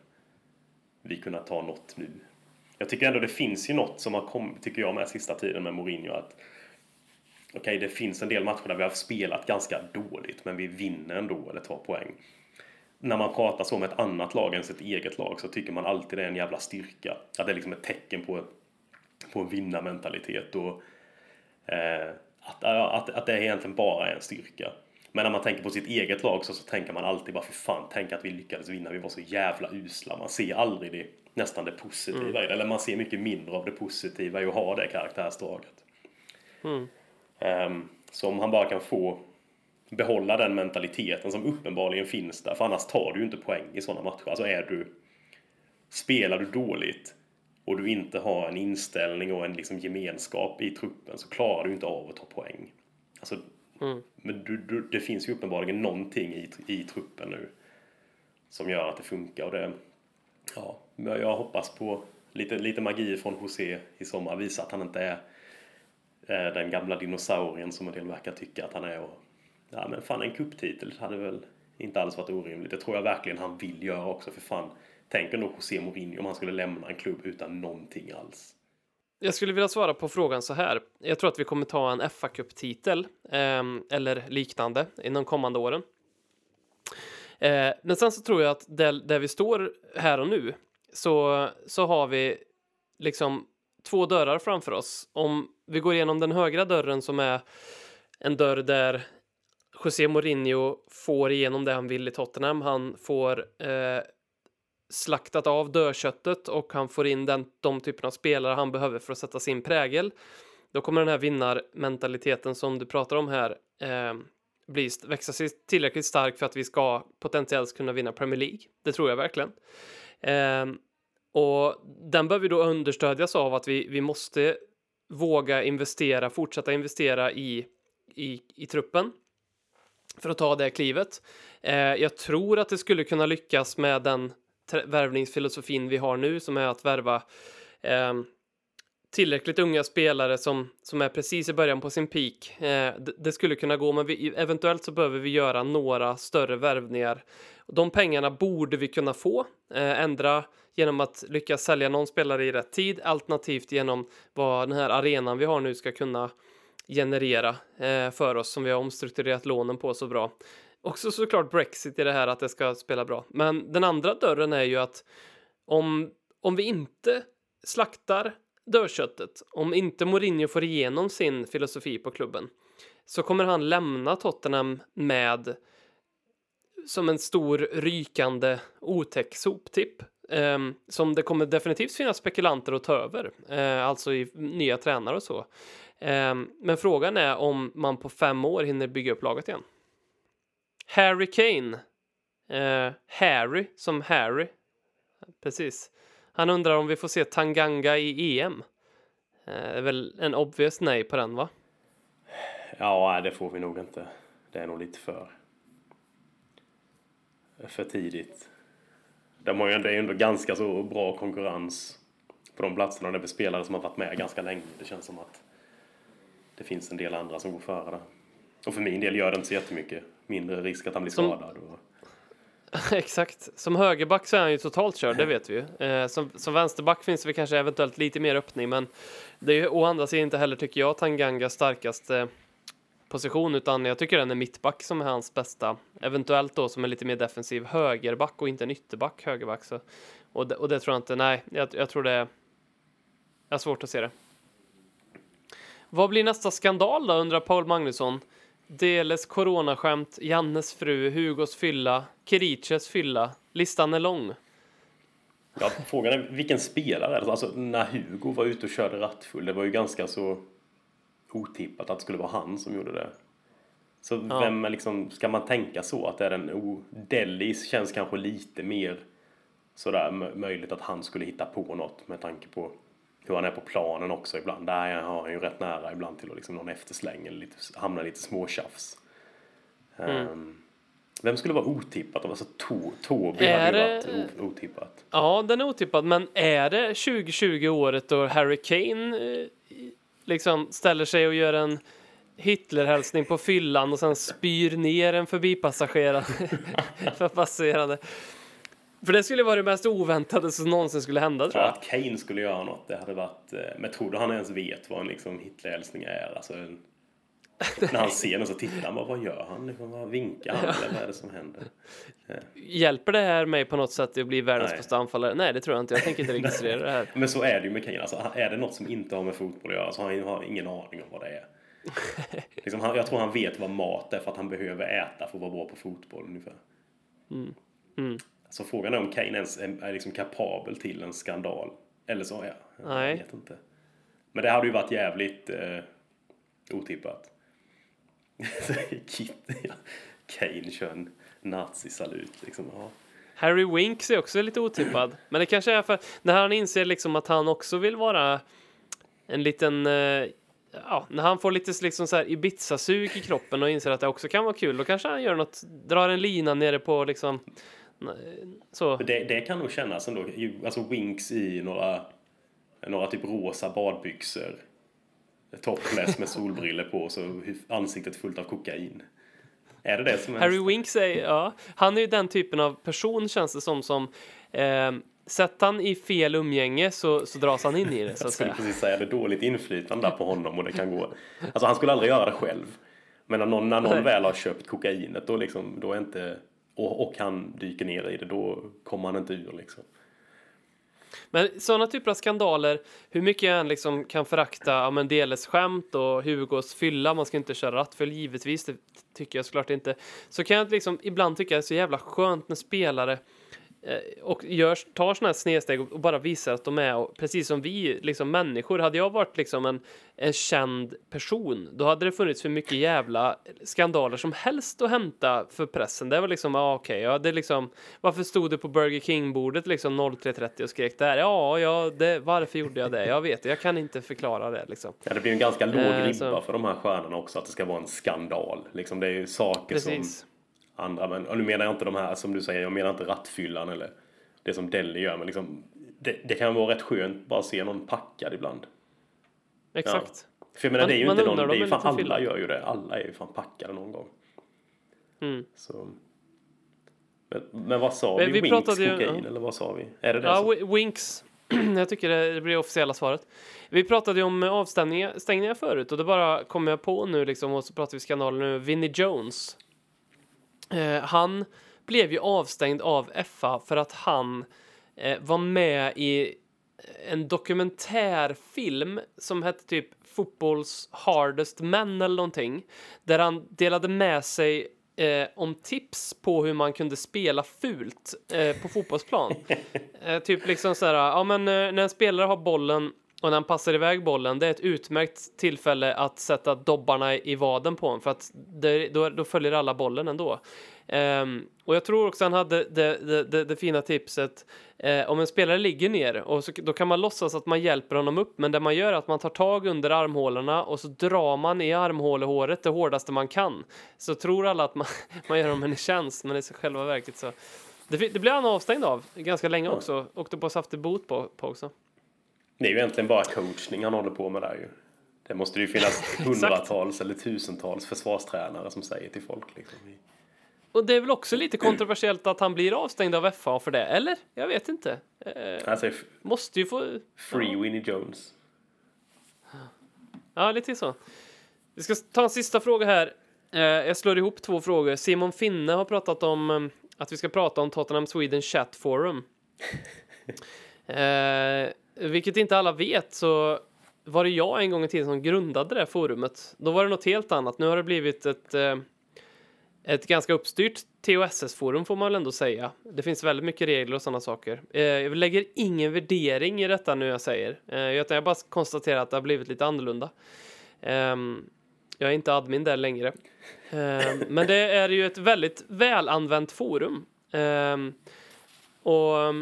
vi kunna ta något nu. Jag tycker ändå det finns ju något som har kommit, tycker jag, med sista tiden med Mourinho. Att Okej, det finns en del matcher där vi har spelat ganska dåligt, men vi vinner ändå eller tar poäng. När man pratar så med ett annat lag än sitt eget lag så tycker man alltid det är en jävla styrka. Att det är liksom ett tecken på, på en vinnarmentalitet och eh, att, att, att det egentligen bara är en styrka. Men när man tänker på sitt eget lag så, så tänker man alltid bara för fan, tänk att vi lyckades vinna, vi var så jävla usla. Man ser aldrig det, nästan det positiva i det, eller man ser mycket mindre av det positiva i att ha det karaktärsdraget. Ehm, så om han bara kan få behålla den mentaliteten som uppenbarligen finns där, för annars tar du ju inte poäng i sådana matcher. Alltså är du, spelar du dåligt och du inte har en inställning och en liksom gemenskap i truppen så klarar du inte av att ta poäng. Alltså, Mm. Men du, du, det finns ju uppenbarligen någonting i, i truppen nu som gör att det funkar. Och det, ja, jag hoppas på lite, lite magi från José i sommar. Visa att han inte är eh, den gamla dinosaurien som en del verkar tycka att han är. Och, ja, men fan, en kupptitel hade väl inte alls varit orimligt. Det tror jag verkligen han vill göra också. För fan, tänk ändå José Mourinho om han skulle lämna en klubb utan någonting alls. Jag skulle vilja svara på frågan så här. Jag tror att vi kommer ta en fa Cup-titel eh, eller liknande inom kommande åren. Eh, men sen så tror jag att där, där vi står här och nu så, så har vi liksom två dörrar framför oss. Om vi går igenom den högra dörren som är en dörr där José Mourinho får igenom det han vill i Tottenham. Han får eh, slaktat av dödköttet och han får in den, de typerna av spelare han behöver för att sätta sin prägel. Då kommer den här vinnarmentaliteten som du pratar om här eh, bli, växa sig tillräckligt stark för att vi ska potentiellt kunna vinna Premier League. Det tror jag verkligen. Eh, och den behöver då understödjas av att vi, vi måste våga investera, fortsätta investera i, i, i truppen för att ta det klivet. Eh, jag tror att det skulle kunna lyckas med den värvningsfilosofin vi har nu som är att värva eh, tillräckligt unga spelare som, som är precis i början på sin peak. Eh, det, det skulle kunna gå, men vi, eventuellt så behöver vi göra några större värvningar. De pengarna borde vi kunna få, eh, ändra genom att lyckas sälja någon spelare i rätt tid, alternativt genom vad den här arenan vi har nu ska kunna generera eh, för oss som vi har omstrukturerat lånen på så bra. Också såklart Brexit i det här att det ska spela bra. Men den andra dörren är ju att om, om vi inte slaktar dörrköttet, om inte Mourinho får igenom sin filosofi på klubben, så kommer han lämna Tottenham med som en stor rykande otäck soptipp eh, som det kommer definitivt finnas spekulanter att ta över, eh, alltså i nya tränare och så. Eh, men frågan är om man på fem år hinner bygga upp laget igen. Harry Kane. Eh, Harry som Harry. Precis. Han undrar om vi får se Tanganga i EM. Eh, det är väl en obvious nej på den va? Ja, det får vi nog inte. Det är nog lite för... För tidigt. De har ju ändå, ändå ganska så bra konkurrens på de platserna. Det är spelare som har varit med ganska länge. Det känns som att det finns en del andra som går före där. Och för min del gör det inte så jättemycket. Mindre risk att han blir Som- skadad. Och... Exakt. Som högerback så är han ju totalt körd, det vet vi ju. Eh, som, som vänsterback finns det väl kanske eventuellt lite mer öppning, men det är ju å andra sidan inte heller, tycker jag, Tangangas starkaste position, utan jag tycker den är mittback som är hans bästa. Eventuellt då som är lite mer defensiv högerback och inte en ytterback högerback. Så. Och, det, och det tror jag inte, nej, jag, jag tror det är... Jag har svårt att se det. Vad blir nästa skandal då, undrar Paul Magnusson. Deles coronaskämt, Jannes fru, Hugos fylla, Kiriches fylla. Listan är lång. Ja, frågan är vilken spelare det? Alltså när Hugo var ute och körde rattfull, det var ju ganska så otippat att det skulle vara han som gjorde det. Så Ja. vem är liksom, ska man tänka så att det är den, oh, Dellis känns kanske lite mer sådär mö- möjligt att han skulle hitta på något med tanke på hur han är på planen också ibland. Där har han ju rätt nära ibland till att liksom någon eftersläng eller lite, hamna i lite småtjafs. Mm. Ehm, vem skulle vara otippat? Alltså to, Toby Är hade ju varit otippat. Ja, den är otippad, men är det 2020 året då Harry Kane eh, liksom ställer sig och gör en Hitlerhälsning på fyllan och sen spyr ner en förbipassagerare förbipasserande. För det skulle vara det mest oväntade som någonsin skulle hända tror Ja, jag. att Kane skulle göra något, det hade varit... eh, Men tror du han ens vet vad en liksom Hitlerhälsning är? Alltså, när han ser den så tittar han bara, vad gör han? Liksom, vad vinkar han? Eller vad är det som händer? Hjälper det här mig på något sätt att bli världens Nej. bästa anfallare? Nej, det tror jag inte. Jag tänker inte registrera det här. Men så är det ju med Kane. Alltså, är det något som inte har med fotboll att göra så har han har ingen aning om vad det är. Liksom, han, jag tror han vet vad mat är för att han behöver äta för att vara bra på fotboll ungefär. Mm. Så frågan är om Kane ens är, är liksom kapabel till en skandal. Eller så, ja. Jag Nej. vet inte. Men det hade ju varit jävligt eh, otippat. Kit, ja. Kane kör en nazisalut liksom. Ja. Harry Winks är också lite otippad. Men det kanske är för när han inser liksom att han också vill vara en liten... eh, Ja, när han får lite liksom så här Ibiza-sug i kroppen och inser att det också kan vara kul, då kanske han gör något, drar en lina nere på liksom... Så. Det, det kan nog kännas ändå. Alltså Winks i några, några typ rosa badbyxor. Topless med solbriller på så ansiktet fullt av kokain. Är det det som är... Harry Winks är, ja, han är ju den typen av person känns det som som eh, Sätter han i fel umgänge så, så dras han in i det så Jag att skulle säga. precis säga det, dåligt inflytande på honom och det kan gå. Alltså han skulle aldrig göra det själv. Men när någon, när någon väl har köpt kokainet då liksom, då är inte, och, och han dyker ner i det, då kommer han inte ur liksom. Men sådana typer av skandaler, hur mycket jag än liksom kan förakta ja, men Deles skämt och Hugos fylla, man ska inte köra rattfull givetvis, det tycker jag såklart inte. Så kan jag liksom ibland tycka det är så jävla skönt när spelare och gör, tar sådana här snedsteg och bara visar att de är, precis som vi, liksom människor. Hade jag varit liksom en, en känd person, då hade det funnits hur mycket jävla skandaler som helst att hämta för pressen. Det var liksom, ja okej, ja det liksom, varför stod du på Burger King-bordet liksom 03.30 och skrek där? Ja, ja, det, varför gjorde jag det? Jag vet det, jag kan inte förklara det liksom. Ja, det blir en ganska låg Eh, ribba så- för de här stjärnorna också, att det ska vara en skandal. Liksom, det är ju saker Precis. som andra, men och nu menar jag inte de här som du säger, jag menar inte rattfyllan eller det som Delhi gör, men liksom, det, det kan vara rätt skönt bara att se någon packad ibland. exakt. För jag menar, Man- det är ju inte någon, det är ju fan, alla fylla. gör ju det. Alla är ju fan packade någon gång. Mm. Så. Men, men vad sa Men vi? vi Winks pratade ju- kokain ja. eller vad sa vi? Är det det Ja, som... Winks. jag tycker det blir officiella svaret. Vi pratade ju om avstängningar stängningar förut och det bara kom jag på nu liksom och så pratar vi skandalen nu. Vinnie Jones. Eh, han blev ju avstängd av FA för att han eh, var med i en dokumentärfilm som hette typ Fotbolls hardest men eller någonting. Där han delade med sig eh, om tips på hur man kunde spela fult eh, på fotbollsplan. eh, typ liksom så här, ja men eh, när en spelare har bollen och när han passar iväg bollen, det är ett utmärkt tillfälle att sätta dobbarna i vaden på honom för att det, då, då följer alla bollen ändå. Ehm, och jag tror också han hade det, det, det, det fina tipset eh, om en spelare ligger ner och så, då kan man låtsas att man hjälper honom upp men det man gör är att man tar tag under armhålorna och så drar man i armhålehåret det hårdaste man kan. Så tror alla att man, man gör dem en tjänst men i själva verket så det, det blir han avstängd av ganska länge också. Åkte på saftig bot på, på också. Det är ju egentligen bara coachning han håller på med där ju. Det måste ju finnas hundratals eller tusentals försvarstränare som säger till folk liksom. Och det är väl också lite kontroversiellt att han blir avstängd av FA för det, eller? Jag vet inte. Eh, f- måste ju få... Free Winnie Jones. Ja, lite så. Vi ska ta en sista fråga här. Eh, jag slår ihop två frågor. Simon Finne har pratat om eh, att vi ska prata om Tottenham Sweden Chat Forum. Vilket inte alla vet så var det jag en gång i tiden som grundade det forumet. Då var det något helt annat. Nu har det blivit ett, eh, ett ganska uppstyrt TOSS-forum får man väl ändå säga. Det finns väldigt mycket regler och sådana saker. Eh, jag lägger ingen värdering i detta nu jag säger. Eh, utan jag bara konstaterar att det har blivit lite annorlunda. Ehm, jag är inte admin där längre. Ehm, men det är ju ett väldigt välanvänt forum. Ehm, och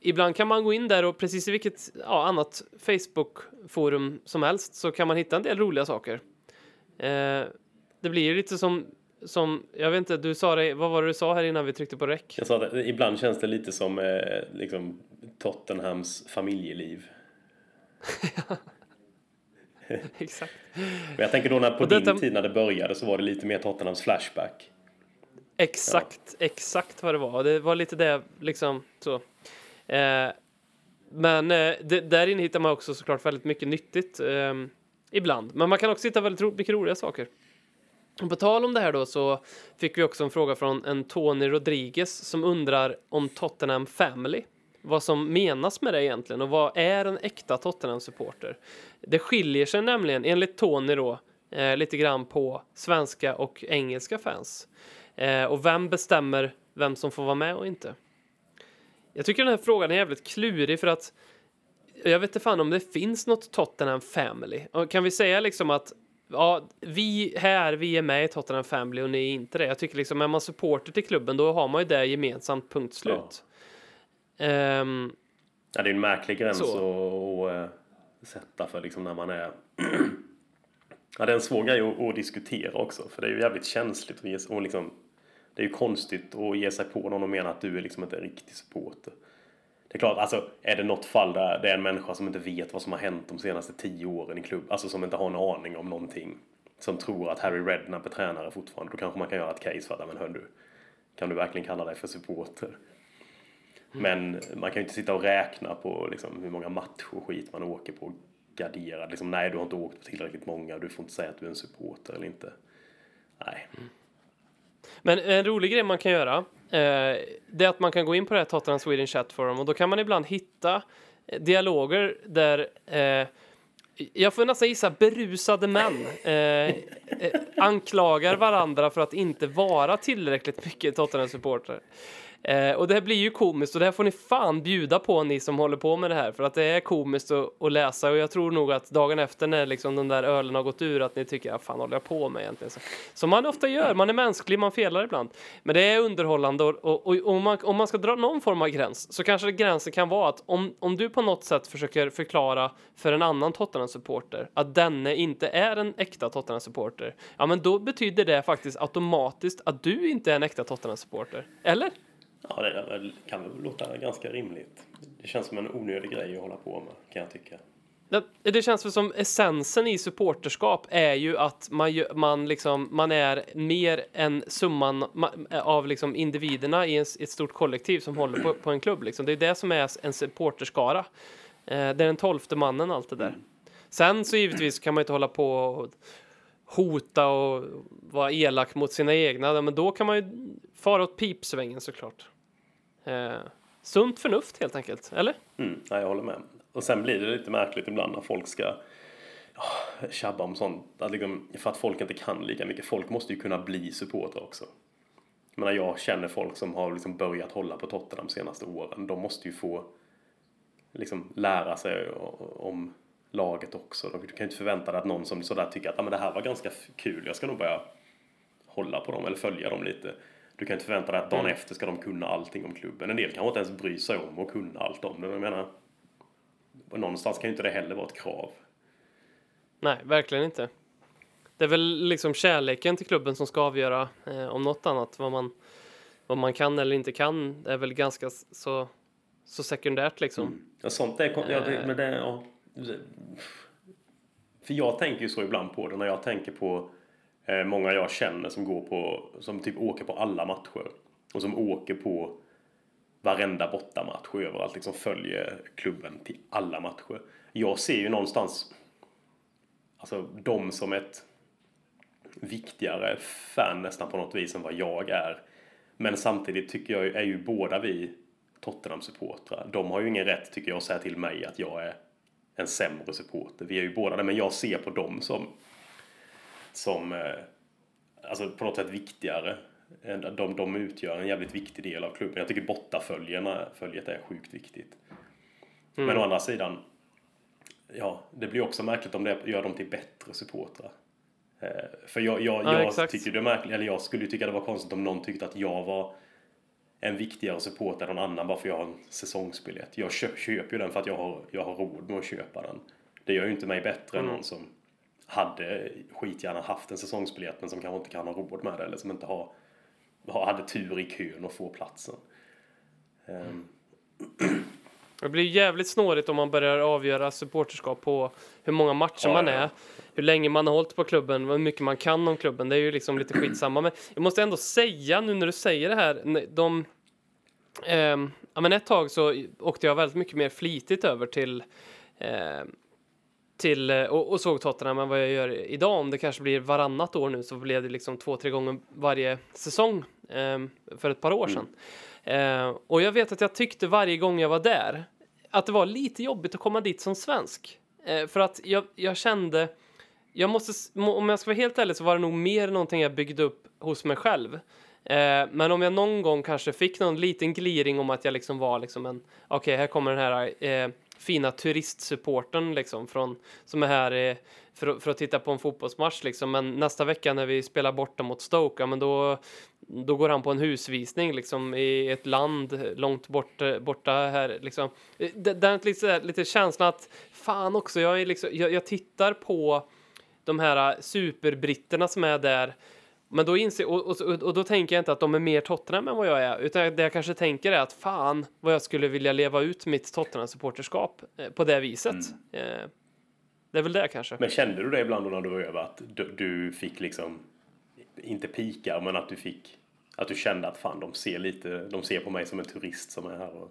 ibland kan man gå in där och precis i vilket ja, annat Facebook-forum som helst så kan man hitta en del roliga saker. Eh, det blir ju lite som, som, jag vet inte, du sa det, vad var det du sa här innan vi tryckte på räck? Jag sa att ibland känns det lite som eh, liksom Tottenhams familjeliv. Exakt. Men jag tänker då när på Och din detta- tid när det började så var det lite mer Tottenhams flashback. Exakt, exakt vad det var. Det var lite det, liksom så. Eh, men eh, det, där inne hittar man också såklart väldigt mycket nyttigt eh, ibland. Men man kan också hitta väldigt ro, mycket roliga saker. Och på tal om det här då så fick vi också en fråga från en Tony Rodriguez som undrar om Tottenham Family. Vad som menas med det egentligen och vad är en äkta Tottenham-supporter? Det skiljer sig nämligen enligt Tony då eh, lite grann på svenska och engelska fans. Eh, och vem bestämmer vem som får vara med och inte? Jag tycker den här frågan är jävligt klurig för att jag vet inte fan om det finns något Tottenham Family. Och kan vi säga liksom att ja, vi här, vi är med i Tottenham Family och ni är inte det. Jag tycker liksom, är man supporter till klubben då har man ju det gemensamt, punkt slut. Ehm, Ja, det är en märklig gräns att, eh, sätta för liksom när man är... ja, det är en svår grej att, att diskutera också. För det är ju jävligt känsligt. Och liksom, det är ju konstigt att ge sig på någon och mena att du är liksom inte en riktig supporter. Det är klart, alltså är det något fall där det är en människa som inte vet vad som har hänt de senaste tio åren i klubb, alltså som inte har en aning om någonting, som tror att Harry Redknapp är tränare fortfarande, då kanske man kan göra ett case för att, "Ja, men hör du, kan du verkligen kalla dig för supporter? Men man kan ju inte sitta och räkna på liksom, hur många matcher och skit man åker på garderad. Liksom, nej, du har inte åkt på tillräckligt många och du får inte säga att du är en supporter eller inte. Nej. Men en rolig grej man kan göra eh, det är att man kan gå in på det här Tottenham Sweden Chat Forum och då kan man ibland hitta eh, dialoger där eh, jag får nästan gissa berusade män eh, eh, anklagar varandra för att inte vara tillräckligt mycket Tottenham-supportrar. Eh, och det här blir ju komiskt och det här får ni fan bjuda på ni som håller på med det här för att det är komiskt att, att läsa och jag tror nog att dagen efter när liksom den där ölen har gått ur att ni tycker vad fan håller jag på med egentligen? Så, som man ofta gör, man är mänsklig, man felar ibland. Men det är underhållande och, och, och om, man, om man ska dra någon form av gräns så kanske gränsen kan vara att om, om du på något sätt försöker förklara för en annan Tottenham-supporter att denne inte är en äkta Tottenham-supporter, ja men då betyder det faktiskt automatiskt att du inte är en äkta Tottenham-supporter. Eller? Ja, det väl- kan väl låta ganska rimligt. Det känns som en onödig grej att hålla på med, kan jag tycka. Det, det känns väl som essensen i supporterskap är ju att man, man, liksom, man är mer än summan ma- av liksom individerna i ett stort kollektiv som håller på, på en klubb. Liksom. Det är det som är en supporterskara. Eh, det är den tolfte mannen, allt det där. Sen så givetvis kan man inte hålla på och hota och vara elak mot sina egna, men då kan man ju fara åt pipsvängen såklart. Eh, sunt förnuft helt enkelt, eller? Mm, jag håller med. Och sen blir det lite märkligt ibland när folk ska ja, tjabba om sånt. Att liksom, för att folk inte kan lika mycket. Folk måste ju kunna bli supportrar också. Jag menar, jag känner folk som har liksom börjat hålla på Tottenham de senaste åren. De måste ju få liksom, lära sig om laget också. Du kan ju inte förvänta dig att någon som sådär tycker att ah, men det här var ganska kul, jag ska nog börja hålla på dem eller följa dem lite. Du kan inte förvänta dig att dagen efter ska de kunna allting om klubben. En del kanske inte ens bry sig om och kunna allt om det. Men jag menar, någonstans kan ju inte det heller vara ett krav. Nej, verkligen inte. Det är väl liksom kärleken till klubben som ska avgöra eh, om något annat. Vad man, vad man kan eller inte kan det är väl ganska så, så sekundärt liksom. Ja, sånt är... Ja, det, men det, ja, för jag tänker ju så ibland på det när jag tänker på eh, många jag känner som går på, som typ åker på alla matcher. Och som åker på varenda bortamatch och överallt liksom följer klubben till alla matcher. Jag ser ju någonstans alltså de som ett viktigare fan nästan på något vis än vad jag är. Men samtidigt tycker jag ju- är ju båda vi Tottenham-supportrar. De har ju ingen rätt, tycker jag, att säga till mig att jag är en sämre supporter. Vi är ju båda det, men jag ser på dem som, som eh, alltså på något sätt viktigare. De, de utgör en jävligt viktig del av klubben. Jag tycker bortaföljerna, följet är sjukt viktigt. Men å andra sidan, ja, det blir också märkligt om det gör dem till bättre supportrar. Eh, för jag, jag, Ja, jag tycker det är märkligt, eller jag skulle ju tycka det var konstigt om någon tyckte att jag var en viktigare supporter än någon annan bara för jag har en säsongsbiljett. Jag köp, köper ju den för att jag har, jag har råd med att köpa den. Det gör ju inte mig bättre än någon som hade skitgärna haft en säsongsbiljett men som kanske inte kan ha råd med det eller som inte har, hade tur i kön och få platsen. Ehm, Det blir jävligt snårigt om man börjar avgöra supporterskap på hur många matcher Ja, man ja. Hur länge man har hållit på klubben, hur mycket man kan om klubben. Det är ju liksom lite skitsamma. Men jag måste ändå säga nu när du säger det här, de... ehm, ja, men ett tag så åkte jag väldigt mycket mer flitigt över till ehm, till, eh, och, och såg Tottenham än vad jag gör idag. Om det kanske blir varannat år nu så blev det liksom två, tre gånger varje säsong ehm, för ett par år sedan. Eh, och jag vet att jag tyckte varje gång jag var där att det var lite jobbigt att komma dit som svensk. Eh, för att jag, jag kände, jag måste, om jag ska vara helt ärlig så var det nog mer någonting jag byggde upp hos mig själv. Eh, men om jag någon gång kanske fick någon liten gliring om att jag liksom var liksom en, okej här kommer den här eh, fina turistsupporten liksom från, som är här eh, för, att- för att titta på en fotbollsmatch liksom. Men nästa vecka när vi spelar borta mot Stoke, ja, men då, då går han på en husvisning liksom i ett land långt bort, eh, borta här liksom. Eh, den Det, det är lite, lite känslan att fan också, jag, är liksom, jag, jag tittar på de här superbritterna som är där men då inser, och, och, och då tänker jag inte att de är mer Tottenham än vad jag är, utan det jag kanske tänker är att fan vad jag skulle vilja leva ut mitt Tottenham-supporterskap eh, på det viset. Eh, det är väl det kanske. Men kände du det ibland då när du var över att du, du fick liksom, inte pikar, men att du fick, att du kände att fan de ser lite, de ser på mig som en turist som är här och...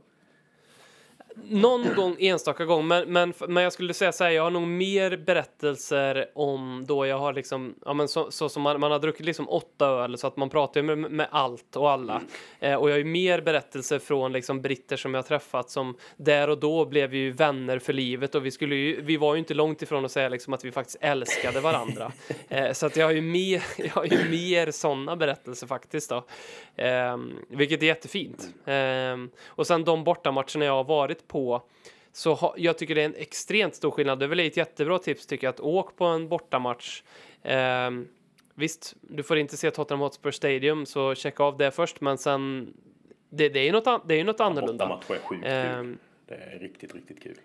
Någon gång, enstaka gång, men, men, men jag skulle säga så här, jag har nog mer berättelser om då jag har liksom, ja men så, så som man, man har druckit liksom åtta öl så att man pratar med, med allt och alla. Eh, och jag har ju mer berättelser från liksom britter som jag har träffat som där och då blev vi ju vänner för livet och vi skulle ju, vi var ju inte långt ifrån att säga liksom att vi faktiskt älskade varandra. eh, så att jag har ju mer, jag har ju mer sådana berättelser faktiskt då. Ehm, vilket är jättefint. Ehm, och sen de bortamatcherna jag har varit på så ha, jag tycker det är en extremt stor skillnad. Det är väl ett jättebra tips tycker jag att åk på en bortamatch. Ehm, visst, du får inte se Tottenham Hotspur Stadium så checka av det först, men sen det, det är ju något, an- det är något annorlunda. Bortamatcher är sjukt kul. Ehm, Det är riktigt, riktigt kul.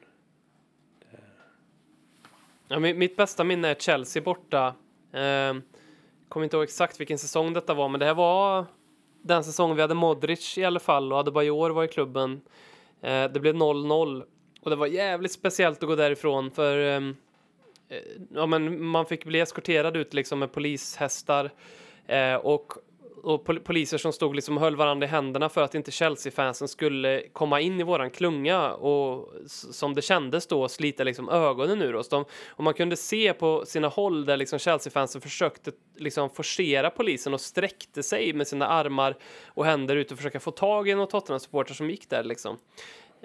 Ja, mi- mitt bästa minne är Chelsea borta. Ehm, kommer inte ihåg exakt vilken säsong detta var, men det här var den säsongen vi hade Modric i alla fall och Adebayor var i klubben. Eh, det blev 0-0 Och det var jävligt speciellt att gå därifrån för ehm, eh, ja, men man fick bli eskorterad ut liksom med polishästar eh, och, och pol poliser som stod liksom och höll varandra i händerna för att inte Chelsea-fansen skulle komma in i våran klunga och som det kändes då slita liksom ögonen ur oss. De, och man kunde se på sina håll där liksom Chelsea-fansen försökte liksom forcera polisen och sträckte sig med sina armar och händer ut och försöka få tag i någon Tottenham-supporter som gick där liksom.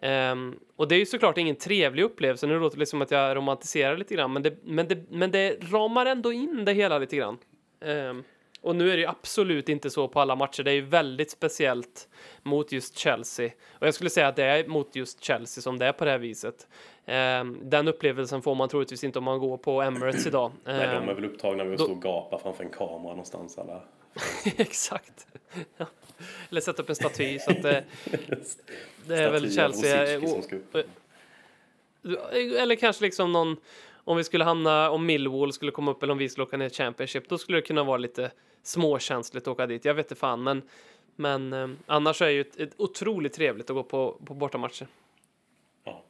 Um, och det är ju såklart ingen trevlig upplevelse. Nu låter det liksom att jag romantiserar lite grann, men det, men det, men det ramar ändå in det hela lite grann. Um och nu är det ju absolut inte så på alla matcher. Det är ju väldigt speciellt mot just Chelsea. Och jag skulle säga att det är mot just Chelsea som det är på det här viset. Ehm, den upplevelsen får man troligtvis inte om man går på Emirates idag. Nej, de Ehm, är väl upptagna med att då- stå och gapa framför en kamera någonstans alla. Exakt. Ja. Eller sätta upp en staty så att det, det är väl Chelsea. Upp. Eller kanske liksom någon, om vi skulle hamna, om Millwall skulle komma upp eller om vi skulle åka ner Championship, då skulle det kunna vara lite småkänsligt att åka dit. Jag vet inte fan, men, men eh, annars är det ju otroligt trevligt att gå på, på bortamatcher. Ja.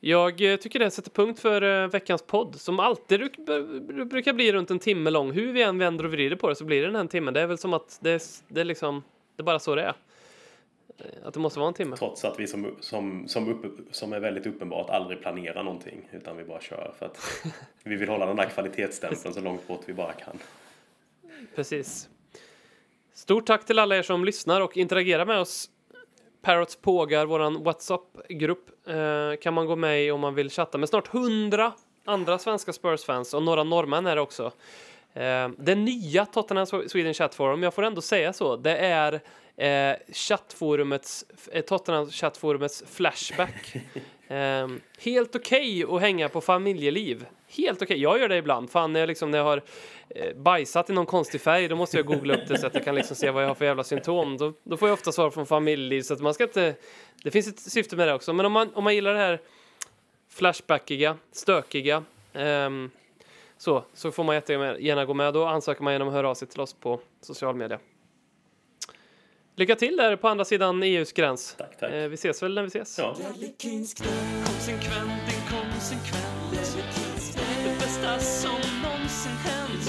Jag eh, tycker det sätter punkt för eh, veckans podd, som alltid bruk, br- brukar bli runt en timme lång. Hur vi än vänder och vrider på det så blir det den här timmen. Det är väl som att det det är liksom, det är bara så det är. Att det måste vara en timme. Trots att vi som, som, som, upp, som är väldigt uppenbart aldrig planerar någonting utan vi bara kör för att vi vill hålla den där kvalitetsstämpeln så långt bort vi bara kan. Precis. Stort tack till alla er som lyssnar och interagerar med oss. Parrots pågar, våran WhatsApp-grupp, eh, kan man gå med i om man vill chatta med snart hundra andra svenska Spurs-fans och några norrmän är det också. Eh, det nya Tottenham Sweden Chat Forum, jag får ändå säga så, det är eh, chattforumets, eh, Tottenham chattforumets Flashback. Eh, helt okej att hänga på familjeliv. Helt okej. Jag gör det ibland. Fan, när jag, liksom, när jag har eh, bajsat i någon konstig färg, då måste jag googla upp det så att jag kan liksom se vad jag har för jävla symptom. Då, då får jag ofta svar från familjeliv, så att man ska inte... Det finns ett syfte med det också. Men om man, om man gillar det här flashbackiga, stökiga, ehm, så, så får man jättegärna gå med. Då ansöker man genom att höra av sig till oss på social media. Lycka till där på andra sidan EUs gräns. Tack, tack. Eh, vi ses väl när vi ses. Ja. Det bästa som någonsin hänt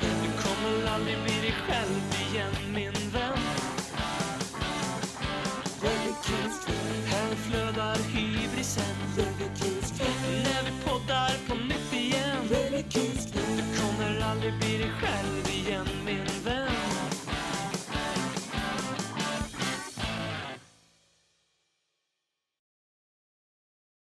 Du kommer aldrig bli dig själv